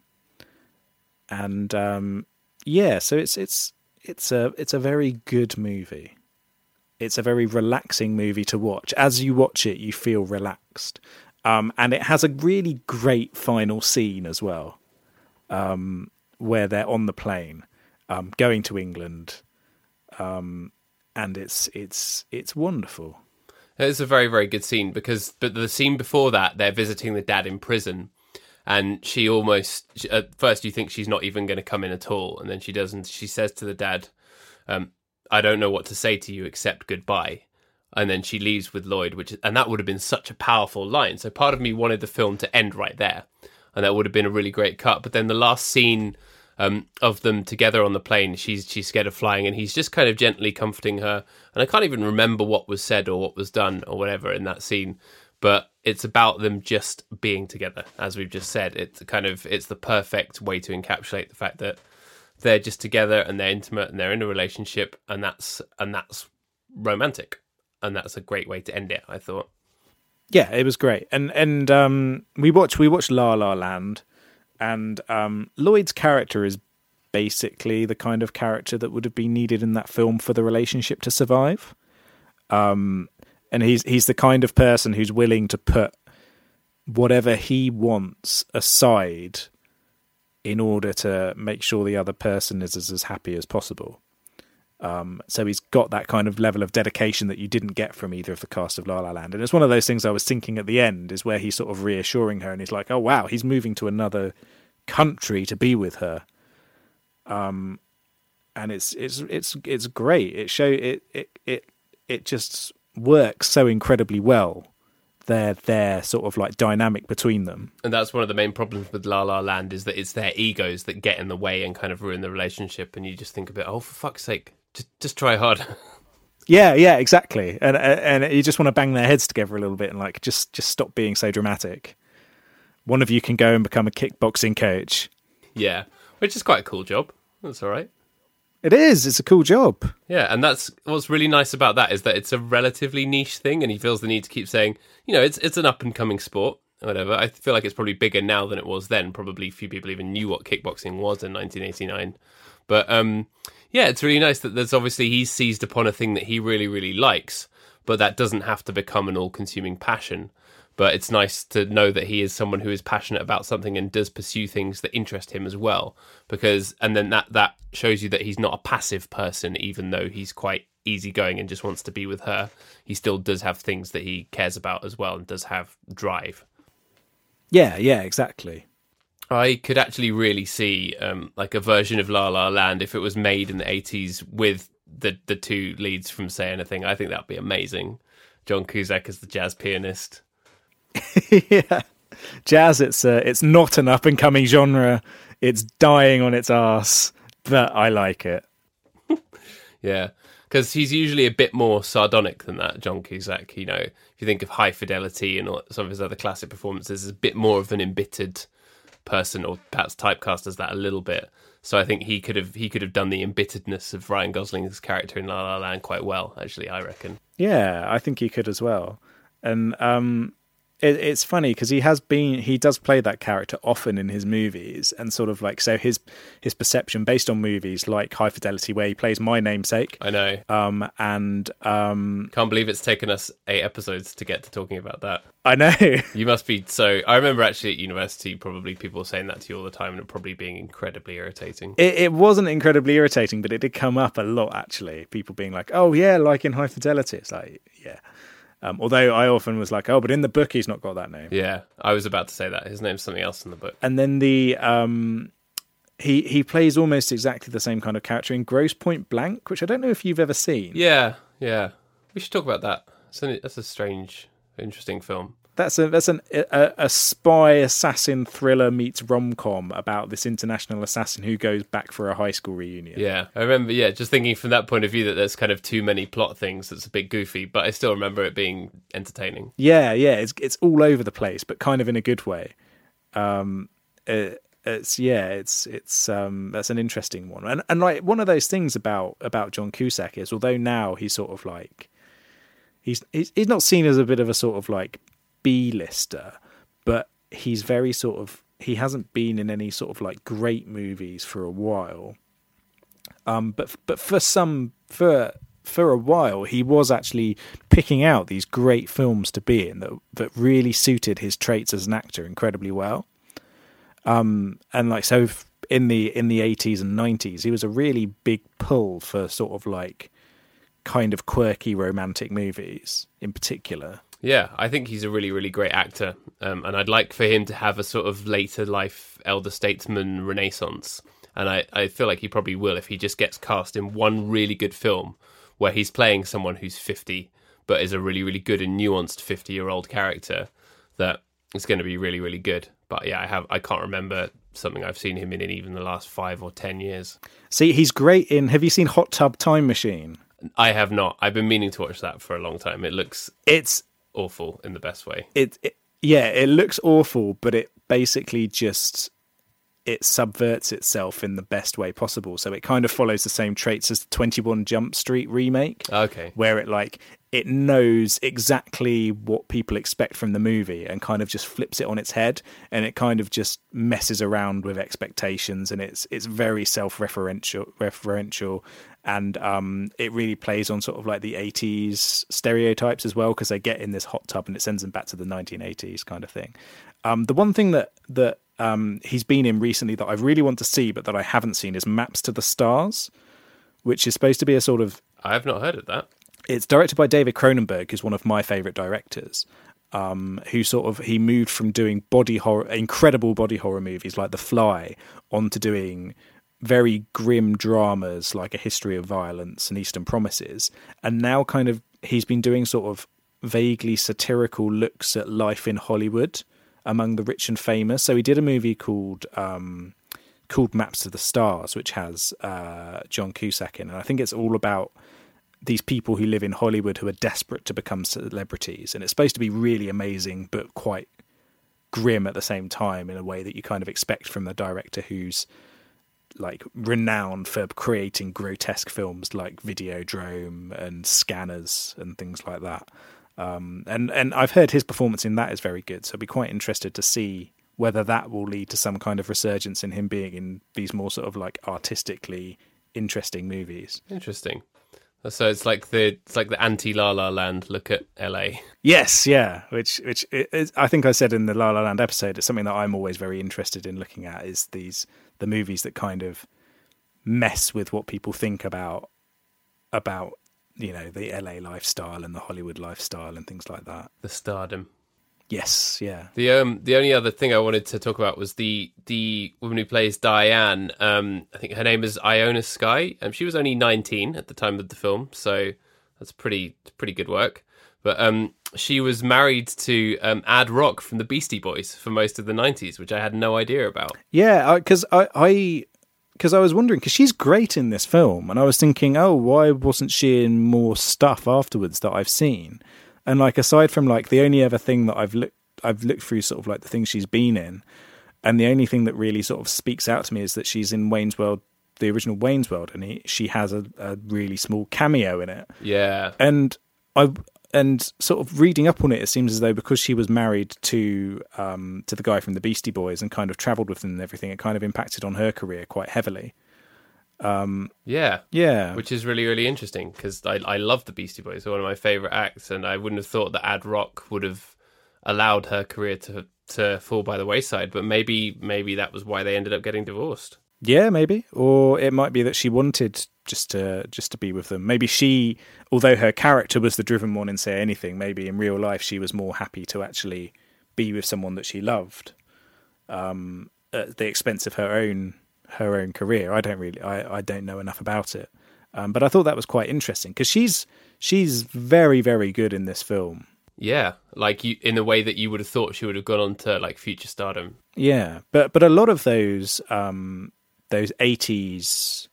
and um, yeah, so it's it's it's a it's a very good movie. It's a very relaxing movie to watch. As you watch it, you feel relaxed. Um, and it has a really great final scene as well, um, where they're on the plane um, going to England, um, and it's it's it's wonderful. It's a very very good scene because but the scene before that they're visiting the dad in prison and she almost at first you think she's not even going to come in at all and then she doesn't she says to the dad um, I don't know what to say to you except goodbye. And then she leaves with Lloyd which and that would have been such a powerful line. So part of me wanted the film to end right there and that would have been a really great cut. But then the last scene um, of them together on the plane. She's she's scared of flying, and he's just kind of gently comforting her. And I can't even remember what was said or what was done or whatever in that scene, but it's about them just being together, as we've just said. It's kind of it's the perfect way to encapsulate the fact that they're just together and they're intimate and they're in a relationship, and that's and that's romantic, and that's a great way to end it. I thought. Yeah, it was great, and and um, we watched we watched La La Land, and um, Lloyd's character is basically the kind of character that would have been needed in that film for the relationship to survive. Um, and he's he's the kind of person who's willing to put whatever he wants aside in order to make sure the other person is as, as happy as possible. Um, so he's got that kind of level of dedication that you didn't get from either of the cast of La La Land. And it's one of those things I was thinking at the end is where he's sort of reassuring her and he's like, oh, wow, he's moving to another country to be with her. Um, and it's, it's, it's, it's great. It show it, it, it, it just works so incredibly well. Their, their sort of like dynamic between them. And that's one of the main problems with La La Land is that it's their egos that get in the way and kind of ruin the relationship. And you just think a bit, oh, for fuck's sake, just just try hard. Yeah, yeah, exactly. And and you just want to bang their heads together a little bit and like just just stop being so dramatic. One of you can go and become a kickboxing coach. yeah, which is quite a cool job. That's all right. It is. It's a cool job. Yeah, and that's what's really nice about that is that it's a relatively niche thing, and he feels the need to keep saying, you know, it's it's an up and coming sport, whatever. I feel like it's probably bigger now than it was then. Probably few people even knew what kickboxing was in 1989. But um, yeah, it's really nice that there's obviously he's seized upon a thing that he really really likes, but that doesn't have to become an all consuming passion. But it's nice to know that he is someone who is passionate about something and does pursue things that interest him as well. Because and then that that shows you that he's not a passive person, even though he's quite easygoing and just wants to be with her. He still does have things that he cares about as well and does have drive. Yeah, yeah, exactly. I could actually really see um, like a version of La La Land if it was made in the eighties with the the two leads from Say Anything. I think that'd be amazing. John Cusack as the jazz pianist. yeah, jazz. It's uh, it's not an up and coming genre. It's dying on its ass, but I like it. Yeah, because he's usually a bit more sardonic than that, John Cusack. You know, if you think of High Fidelity and all, some of his other classic performances, is a bit more of an embittered person, or perhaps typecast as that a little bit. So I think he could have he could have done the embitteredness of Ryan Gosling's character in La La Land quite well. Actually, I reckon. Yeah, I think he could as well. And um, it, it's funny because he has been he does play that character often in his movies, and sort of like so his his perception based on movies like High Fidelity, where he plays my namesake. I know. Um, and um, Can't believe it's taken us eight episodes to get to talking about that. I know. You must be so. I remember actually at university, probably people saying that to you all the time, and it probably being incredibly irritating. It, it wasn't incredibly irritating, but it did come up a lot actually. People being like, "Oh yeah, like in High Fidelity." It's like, yeah. Um, although I often was like, "Oh, but in the book, he's not got that name." Yeah, I was about to say that his name's something else in the book. And then the um, he he plays almost exactly the same kind of character in Grosse Pointe Blank, which I don't know if you've ever seen. Yeah, yeah. We should talk about that. An, that's a strange, interesting film. That's a that's an a, a spy assassin thriller meets rom com about this international assassin who goes back for a high school reunion. Yeah, I remember. Yeah, just thinking from that point of view that there's kind of too many plot things. That's a bit goofy, but I still remember it being entertaining. Yeah, yeah, it's it's all over the place, but kind of in a good way. Um, it, it's yeah, it's it's um, that's an interesting one, and and like one of those things about about John Cusack is, although now he's sort of like he's he's, he's not seen as a bit of a sort of like B lister, but he's very sort of he hasn't been in any sort of like great movies for a while. Um, but but for some for for a while he was actually picking out these great films to be in that that really suited his traits as an actor incredibly well. Um, and like so in the in the 80s and 90s he was a really big pull for sort of like kind of quirky romantic movies in particular. Yeah, I think he's a really, really great actor, um, and I'd like for him to have a sort of later life elder statesman renaissance. And I, I feel like he probably will if he just gets cast in one really good film where he's playing someone who's 50 but is a really, really good and nuanced 50 year old character that is going to be really, really good. But yeah, I have I can't remember something I've seen him in in even the last five or ten years. See, he's great in. Have you seen Hot Tub Time Machine? I have not. I've been meaning to watch that for a long time. It looks It's awful in the best way. it, it yeah, it looks awful, but it basically just it subverts itself in the best way possible. So it kind of follows the same traits as the 21 Jump Street remake, Okay. where it like it knows exactly what people expect from the movie and kind of just flips it on its head and it kind of just messes around with expectations and it's it's very self-referential referential and um, it really plays on sort of like the 80s stereotypes as well because they get in this hot tub and it sends them back to the 1980s kind of thing um, the one thing that that um, he's been in recently that I really want to see but that I haven't seen is Maps to the Stars which is supposed to be a sort of I have not heard of that. it's directed by David Cronenberg, who's one of my favorite directors. Um, who sort of he moved from doing body horror, incredible body horror movies like The Fly, onto doing very grim dramas like A History of Violence and Eastern Promises, and now kind of he's been doing sort of vaguely satirical looks at life in Hollywood among the rich and famous. So he did a movie called um, called Maps to the Stars, which has uh, John Cusack in, and I think it's all about these people who live in Hollywood who are desperate to become celebrities, and it's supposed to be really amazing, but quite grim at the same time in a way that you kind of expect from the director who's like renowned for creating grotesque films like Videodrome and Scanners and things like that. Um, and and I've heard his performance in that is very good, so I'd be quite interested to see whether that will lead to some kind of resurgence in him being in these more sort of like artistically interesting movies. Interesting. So it's like the it's like the anti La La Land look at LA. Yes, yeah. Which, which it, I think I said in the La La Land episode, it's something that I'm always very interested in looking at is these the movies that kind of mess with what people think about about you know the LA lifestyle and the Hollywood lifestyle and things like that. The stardom. Yes, yeah. The um the only other thing I wanted to talk about was the the woman who plays Diane. Um, I think her name is Ione Skye. Um, she was only nineteen at the time of the film, so that's pretty pretty good work. But um, she was married to um, Ad Rock from the Beastie Boys for most of the '90s, which I had no idea about. Yeah, because I, I, because I was wondering because she's great in this film, and I was thinking, oh, why wasn't she in more stuff afterwards that I've seen? And like aside from like the only other thing that I've looked, I've looked through sort of like the things she's been in. and the only thing that really sort of speaks out to me is that she's in Wayne's World, the original Wayne's World, and he, she has a, a really small cameo in it. Yeah. And I and sort of reading up on it, it seems as though because she was married to um, to the guy from the Beastie Boys and kind of travelled with them and everything, it kind of impacted on her career quite heavily. Yeah. Yeah, Which is really, really interesting because I, I love the Beastie Boys. They're one of my favorite acts, and I wouldn't have thought that Ad Rock would have allowed her career to to fall by the wayside. But maybe, maybe that was why they ended up getting divorced. Yeah, maybe, or it might be that she wanted just to just to be with them. Maybe she, although her character was the driven one in say anything, maybe in real life she was more happy to actually be with someone that she loved, um, at the expense of her own her own career. I don't really, I, I don't know enough about it, um, but I thought that was quite interesting because she's she's very very good in this film. Yeah, like you in the way that you would have thought she would have gone on to like future stardom. Yeah, but but a lot of those um, those eighties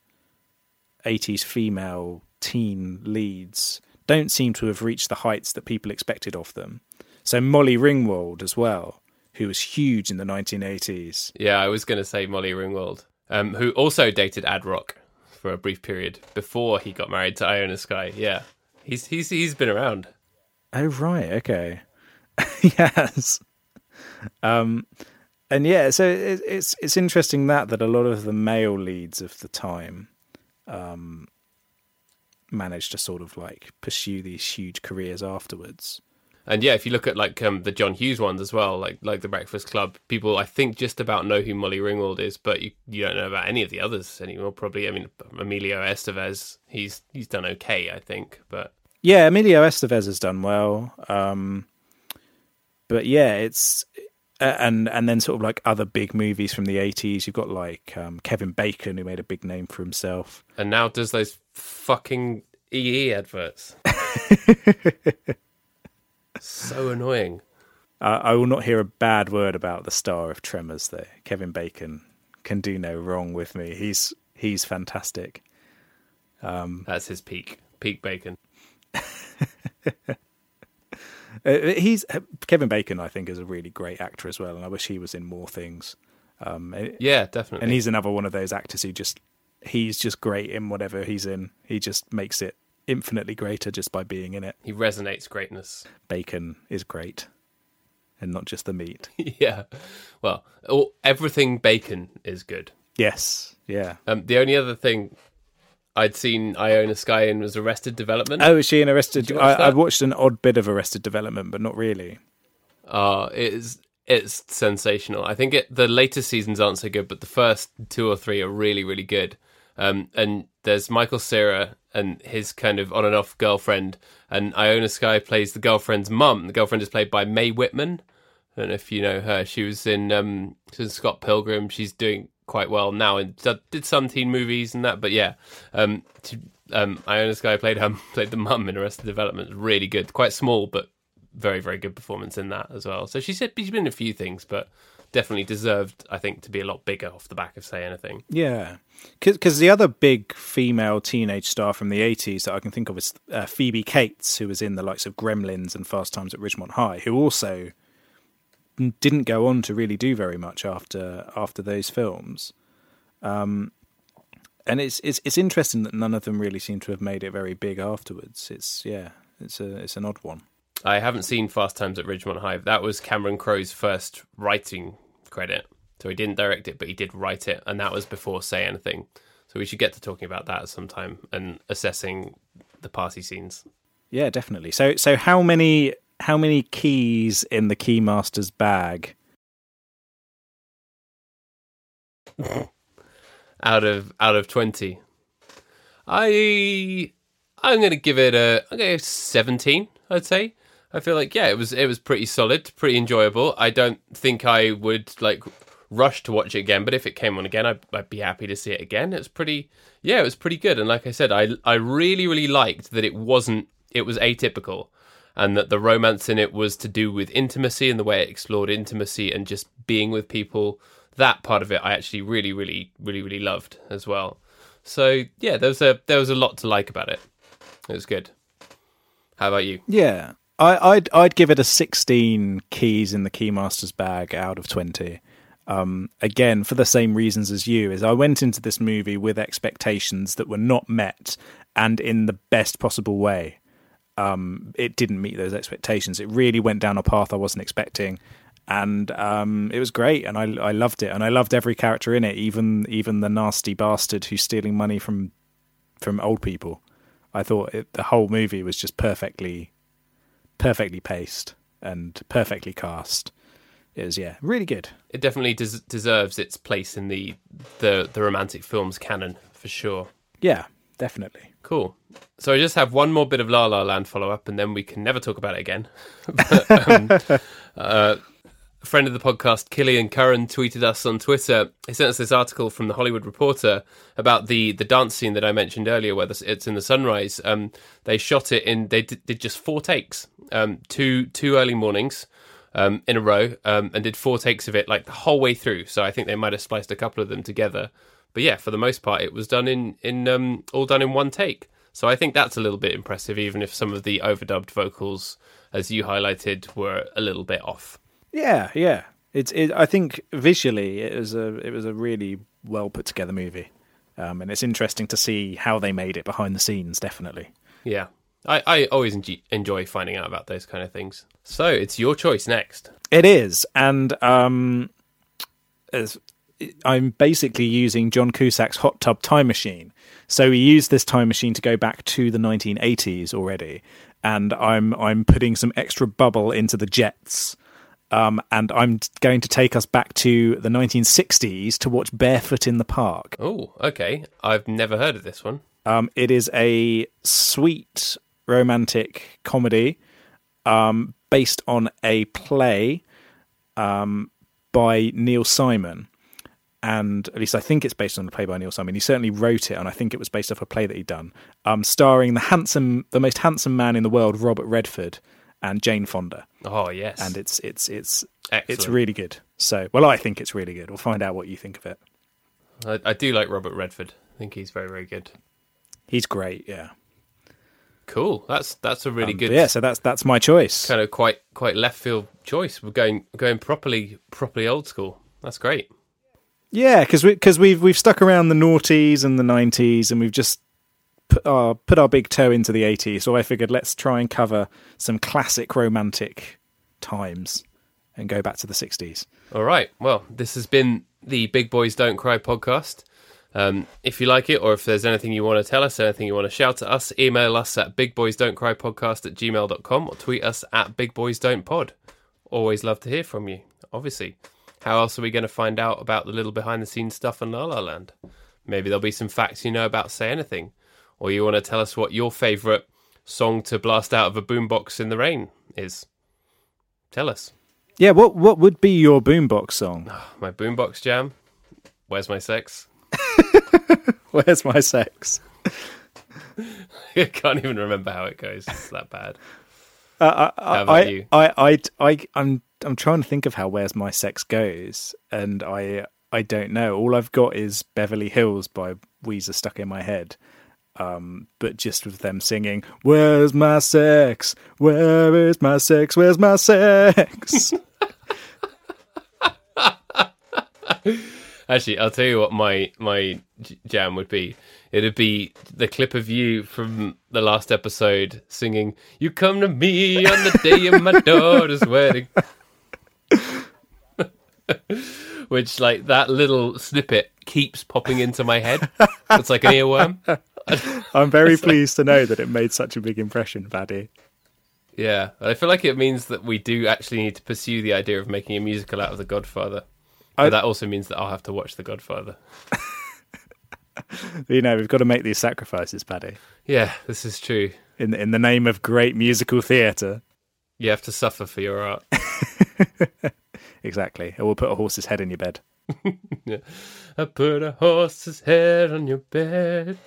eighties female teen leads don't seem to have reached the heights that people expected of them. So Molly Ringwald as well, who was huge in the nineteen eighties. Yeah, I was going to say Molly Ringwald, um, who also dated Ad Rock for a brief period before he got married to Ione Skye. Yeah, he's he's he's been around. Oh right, okay, yes. Um, and yeah, so it, it's it's interesting that that a lot of the male leads of the time, um, managed to sort of like pursue these huge careers afterwards. And yeah, if you look at like um, the John Hughes ones as well, like like the Breakfast Club, people I think just about know who Molly Ringwald is, but you, you don't know about any of the others anymore. Probably, I mean Emilio Estevez, he's he's done okay, I think, but Yeah, Emilio Estevez has done well. Um, but yeah, it's and and then sort of like other big movies from the eighties. You've got like um, Kevin Bacon, who made a big name for himself. and now does those fucking EE adverts. so annoying. Uh, I will not hear a bad word about the star of Tremors, though. Kevin Bacon can do no wrong with me. He's he's fantastic. That's his peak, peak bacon. Uh, he's Kevin Bacon. I think is a really great actor as well, and I wish he was in more things. Um, Yeah, definitely. and he's another one of those actors who just he's just great in whatever he's in. He just makes it infinitely greater just by being in it. he resonates greatness. Bacon is great, and not just the meat. yeah. Well, all, everything bacon is good. yes, yeah. Um, the only other thing I'd seen Ione Skye in was Arrested Development. Oh, is she in Arrested? Did you watch I, I watched an odd bit of Arrested Development, but not really. Uh, it's it's sensational. I think it, the later seasons aren't so good, but the first two or three are really really good. Um, and there's Michael Cera and his kind of on and off girlfriend, and Ione Skye plays the girlfriend's mum. The girlfriend is played by Mae Whitman. I don't know if you know her. She was in um, she was in Scott Pilgrim. She's doing quite well now and did some teen movies and that. But yeah, um, she, um, Ione Skye played her played the mum in Arrested Development. Really good, quite small, but very very good performance in that as well. So she said she's been in a few things, but definitely deserved, I think, to be a lot bigger off the back of Say Anything. Yeah, because the other big female teenage star from the '80s that I can think of is uh, Phoebe Cates, who was in the likes of Gremlins and Fast Times at Ridgemont High, who also didn't go on to really do very much after after those films. Um, and it's it's it's interesting that none of them really seem to have made it very big afterwards. It's yeah, it's a it's an odd one. I haven't seen Fast Times at Ridgemont High. That was Cameron Crowe's first writing credit. So he didn't direct it, but he did write it, and that was before Say Anything. So we should get to talking about that sometime and assessing the party scenes. Yeah, definitely. So so how many how many keys in the keymaster's bag? out of out of 20 i i'm gonna give it a gonna 17 i'd say. I feel like yeah it was it was pretty solid pretty enjoyable. I don't think i would like rush to watch it again but if it came on again i'd, I'd be happy to see it again. It's pretty yeah it was pretty good. And like i said i i really really liked that it wasn't it was atypical and that the romance in it was to do with intimacy and the way it explored intimacy and just being with people that part of it I actually really, really, really, really loved as well. So yeah, there was a there was a lot to like about it. It was good. How about you? Yeah, I, I'd I'd give it a sixteen keys in the keymaster's bag out of twenty. Um, again, for the same reasons as you, is I went into this movie with expectations that were not met, and in the best possible way. Um, it didn't meet those expectations. It really went down a path I wasn't expecting, and um, it was great. And I, I loved it, and I loved every character in it, even even the nasty bastard who's stealing money from from old people. I thought it, the whole movie was just perfectly, perfectly paced and perfectly cast. It was yeah, really good. It definitely des- deserves its place in the, the the romantic films canon for sure. Yeah, definitely. Cool. So I just have one more bit of La La Land follow up, and then we can never talk about it again. but, um, uh, a friend of the podcast, Killian Curran, tweeted us on Twitter. He sent us this article from the Hollywood Reporter about the the dance scene that I mentioned earlier, where it's in the sunrise. Um, they shot it in. They did, did just four takes, um, two two early mornings. Um, in a row, um, and did four takes of it like the whole way through. So I think they might have spliced a couple of them together. But yeah, for the most part, it was done in in um, all done in one take. So I think that's a little bit impressive, even if some of the overdubbed vocals, as you highlighted, were a little bit off. Yeah, yeah. It's. It, I think visually, it was a. It was a really well put together movie, um, and it's interesting to see how they made it behind the scenes. Definitely. Yeah, I, I always enjoy finding out about those kind of things. So it's your choice next. It is, and um, as I'm basically using John Cusack's hot tub time machine. So he used this time machine to go back to the 1980s already, and I'm I'm putting some extra bubble into the jets. Um, and I'm going to take us back to the 1960s to watch Barefoot in the Park. Oh, okay. I've never heard of this one. Um, it is a sweet romantic comedy um, based on a play um, by Neil Simon and at least I think it's based on a play by Neil Simon. He certainly wrote it, and I think it was based off a play that he'd done, um, starring the handsome, the most handsome man in the world, Robert Redford, and Jane Fonda. Oh yes, and it's it's it's Excellent. it's really good. So, well, I think it's really good. We'll find out what you think of it. I, I do like Robert Redford. I think he's very very good. He's great. Yeah. Cool. That's that's a really Um, good. yeah, so that's that's my choice. Kind of quite quite left field choice. We're going going properly properly old school. That's great. Yeah, because we because we've we've stuck around the noughties and the nineties, and we've just put our put our big toe into the eighties. So I figured let's try and cover some classic romantic times and go back to the sixties. All right. Well, this has been the Big Boys Don't Cry podcast. Um, if you like it, or if there's anything you want to tell us, anything you want to shout at us, email us at bigboysdon'tcrypodcast at gmail.com or tweet us at bigboysdon'tpod. Always love to hear from you, obviously. How else are we going to find out about the little behind the scenes stuff in La La Land? Maybe there'll be some facts you know about Say Anything. Or you want to tell us what your favourite song to blast out of a boombox in the rain is. Tell us. Yeah, what what would be your boombox song? Ah, my boombox jam. Where's my sex? Where's my sex? I can't even remember how it goes. It's that bad. Uh, I, I? I, I, I, I'm I'm trying to think of how "Where's My Sex" goes, and I I don't know. All I've got is "Beverly Hills" by Weezer stuck in my head. Um, but just with them singing, "Where's my sex? Where is my sex? Where's my sex?" Actually, I'll tell you what my my jam would be. It'd be the clip of you from the last episode singing "You come to me on the day of my daughter's wedding," which like that little snippet keeps popping into my head. It's like an earworm. I'm very pleased to know that it made such a big impression, Paddy. Yeah, I feel like it means that we do actually need to pursue the idea of making a musical out of The Godfather. But I- that also means that I'll have to watch The Godfather. You know, we've got to make these sacrifices, Paddy, Yeah, this is true. in in the name of great musical theatre. You have to suffer for your art. Exactly. Or we'll put a horse's head in your bed. I put a horse's head on your bed.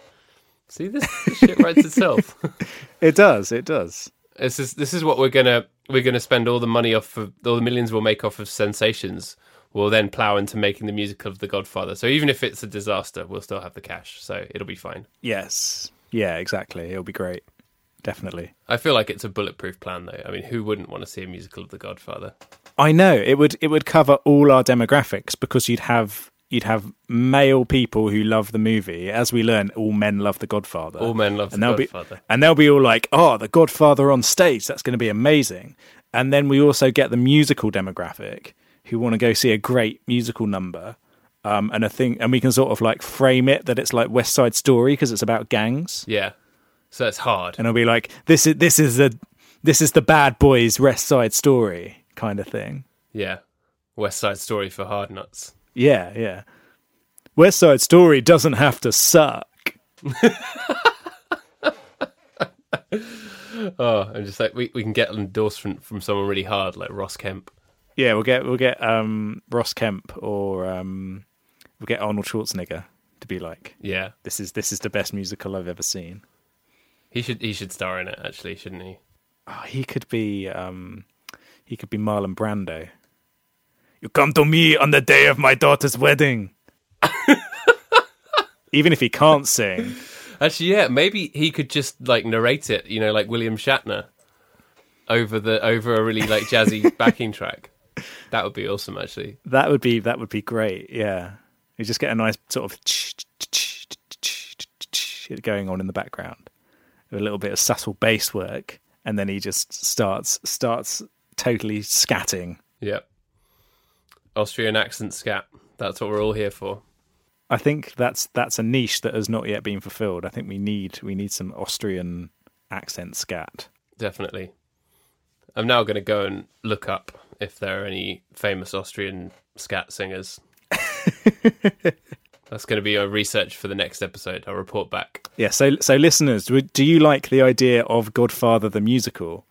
See, this, this shit writes itself. It does. It does. this is this is what we're gonna we're gonna spend all the money off of all the millions we'll make off of sensations. We'll then plow into making the musical of The Godfather. So even if it's a disaster, we'll still have the cash. So it'll be fine. Yes. Yeah. Exactly. It'll be great. Definitely. I feel like it's a bulletproof plan, though. I mean, who wouldn't want to see a musical of The Godfather? I know it would it would cover all our demographics because you'd have you'd have male people who love the movie. As we learn, all men love The Godfather. All men love and The Godfather. Be, and they'll be all like, "Oh, The Godfather on stage. That's going to be amazing." And then we also get the musical demographic who want to go see a great musical number. Um, and a thing, and we can sort of like frame it that it's like West Side Story because it's about gangs, Yeah. So it's hard. and it'll be like this is this is a this is the bad boys West Side Story kind of thing. Yeah. West Side Story for hard nuts. Yeah, yeah. West Side Story doesn't have to suck. Oh, I'm just like we, we can get an endorsement from someone really hard like Ross Kemp. Yeah, we'll get we'll get um, Ross Kemp or um, we'll get Arnold Schwarzenegger to be like, Yeah. this is this is the best musical I've ever seen. He should he should star in it actually, shouldn't he? Oh, he could be um, he could be Marlon Brando. You come to me on the day of my daughter's wedding. Even if he can't sing, Actually, yeah, maybe he could just like narrate it, you know, like William Shatner over the over a really like jazzy backing track. That would be awesome actually. that would be that would be great. Yeah, you just get a nice sort of going on in the background, a little bit of subtle bass work, and then he just starts starts totally scatting. Yep. Austrian accent scat. That's what we're all here for. I think that's that's a niche that has not yet been fulfilled. I think we need we need some Austrian accent scat. Definitely. I'm now going to go and look up if there are any famous Austrian scat singers. That's going to be our research for the next episode. I'll report back. Yeah. So so listeners, do do you like the idea of Godfather the musical?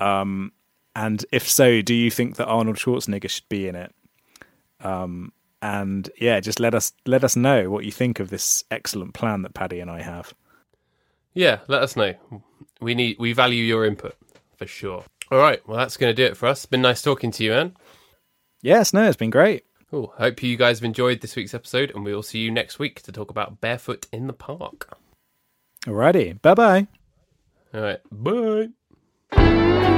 Um, and if so, do you think that Arnold Schwarzenegger should be in it? Um, and yeah, just let us let us know what you think of this excellent plan that Paddy and I have. Yeah, let us know. We need we value your input for sure. All right, well that's going to do it for us. Been nice talking to you, man. Yes, no, it's been great. Cool. Hope you guys have enjoyed this week's episode, and we will see you next week to talk about barefoot in the park. Alrighty, bye bye. All right, bye.